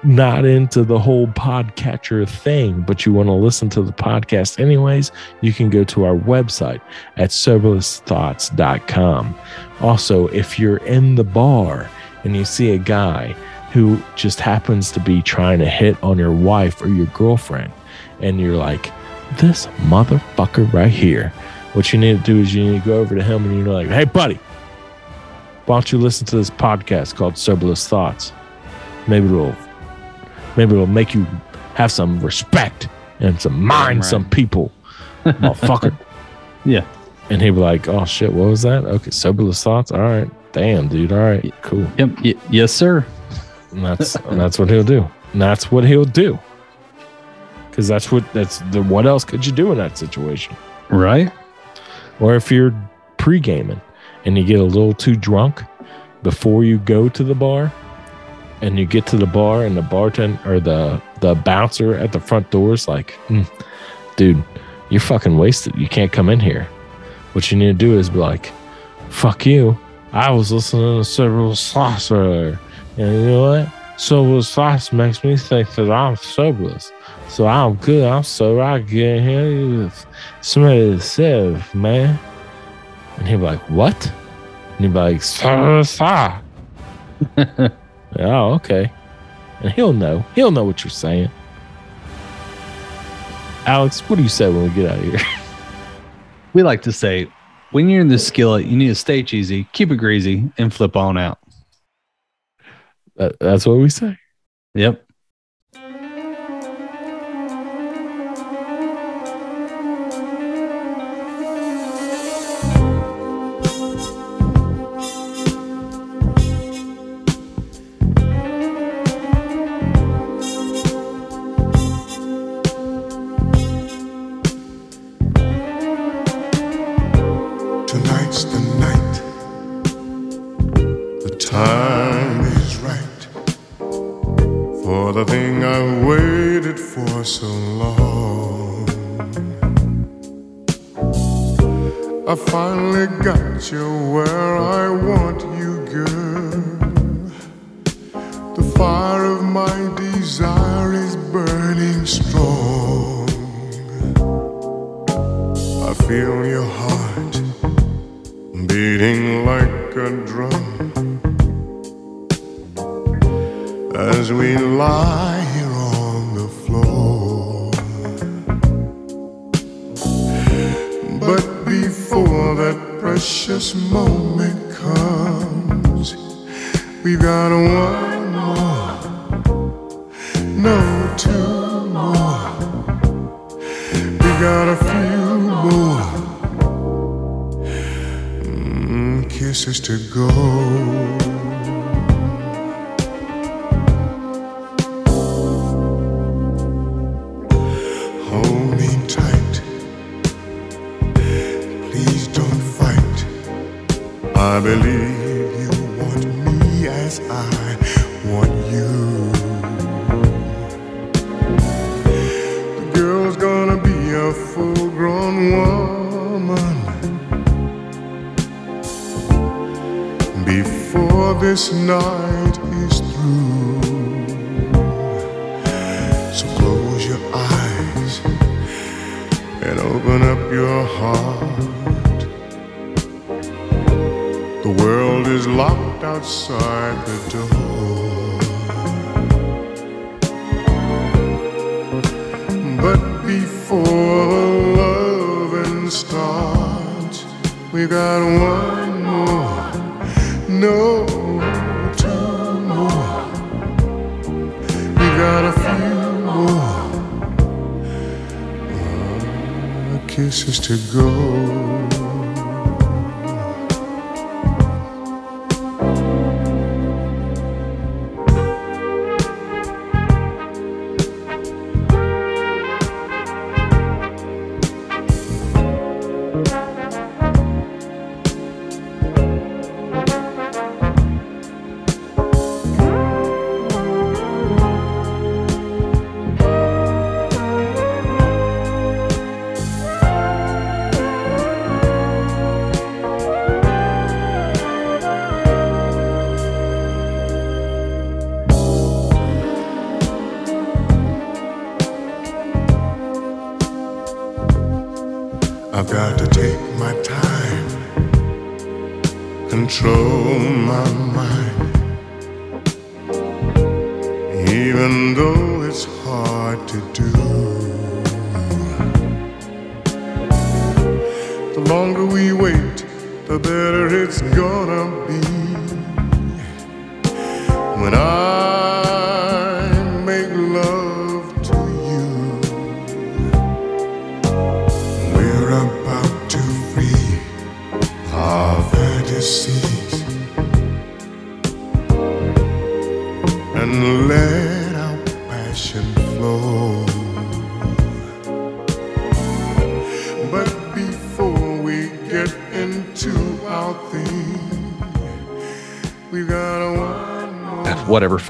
not into the whole podcatcher thing, but you want to listen to the podcast anyways, you can go to our website at soberlessthoughts.com. Also, if you're in the bar and you see a guy who just happens to be trying to hit on your wife or your girlfriend, and you're like, this motherfucker right here, what you need to do is you need to go over to him and you're like, hey, buddy, why don't you listen to this podcast called Soberless Thoughts? Maybe it'll maybe it'll make you have some respect and some mind right. some people, motherfucker. Yeah. And he'd be like, oh shit, what was that? Okay, soberless thoughts. All right. Damn, dude. All right, cool. Yep. Y- yes, sir. And that's and that's what he'll do. And that's what he'll do. Cause that's what that's the what else could you do in that situation? Right. Or if you're pre-gaming and you get a little too drunk before you go to the bar, and you get to the bar and the bartender or the the bouncer at the front door is like, "Hmm, dude, you're fucking wasted. You can't come in here. What you need to do is be like, fuck you. I was listening to several earlier. And you know what? Sober sauce makes me think that I'm soberless. So I'm good. I'm sober. I get here. Smell the sieve, man. And he'll be like, what? And he'll be like, sa, sa. oh, okay. And he'll know. He'll know what you're saying. Alex, what do you say when we get out of here? We like to say, when you're in the skillet, you need to stay cheesy, keep it greasy, and flip on out. That- that's what we say. Yep.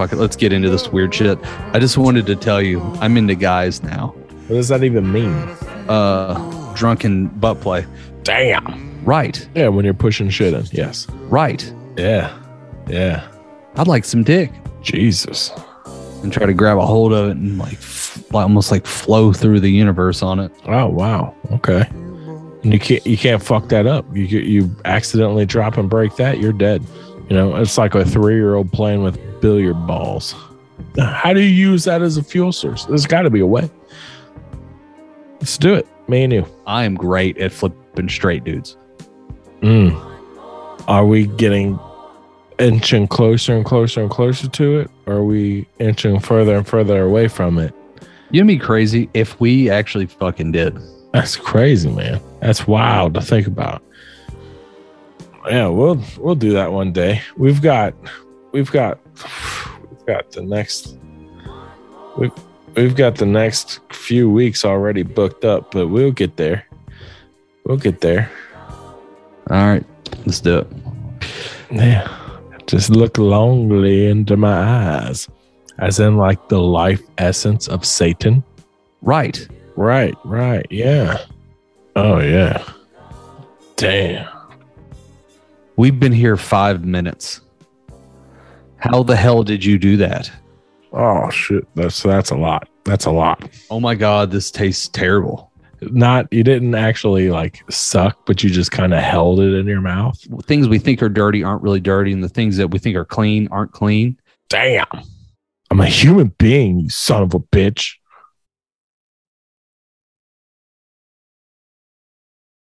Fuck it. Let's get into this weird shit. I just wanted to tell you, I'm into guys now. What does that even mean? Uh, drunken butt play. Damn. Right, Yeah, when you're pushing shit in. Yes. right. Yeah. Yeah. I'd like some dick Jesus. and try to grab a hold of it and like, f- like almost like flow through the universe on it. Oh wow. Okay. And you can't you can't fuck that up. You you accidentally drop and break that, you're dead. You know, it's like a three year old playing with billiard balls. How do you use that as a fuel source? There's got to be a way. Let's do it, me and you. I am great at flipping straight dudes. Mm. Are we getting inching closer and closer and closer to it? Or are we inching further and further away from it? You'd be crazy if we actually fucking did. That's crazy, man. That's wild to think about. Yeah, we'll we'll do that one day. We've got we've got we've got the next we've we've got the next few weeks already booked up, but we'll get there. We'll get there. All right, let's do it. Yeah. Just look longly into my eyes. As in like the life essence of Satan. Right. Right, right, yeah. Oh yeah. Damn. We've been here five minutes. How the hell did you do that? Oh shit. That's that's a lot. That's a lot. Oh my god, this tastes terrible. Not you didn't actually like suck, but you just kind of held it in your mouth. Things we think are dirty aren't really dirty, and the things that we think are clean aren't clean. Damn. I'm a human being, you son of a bitch.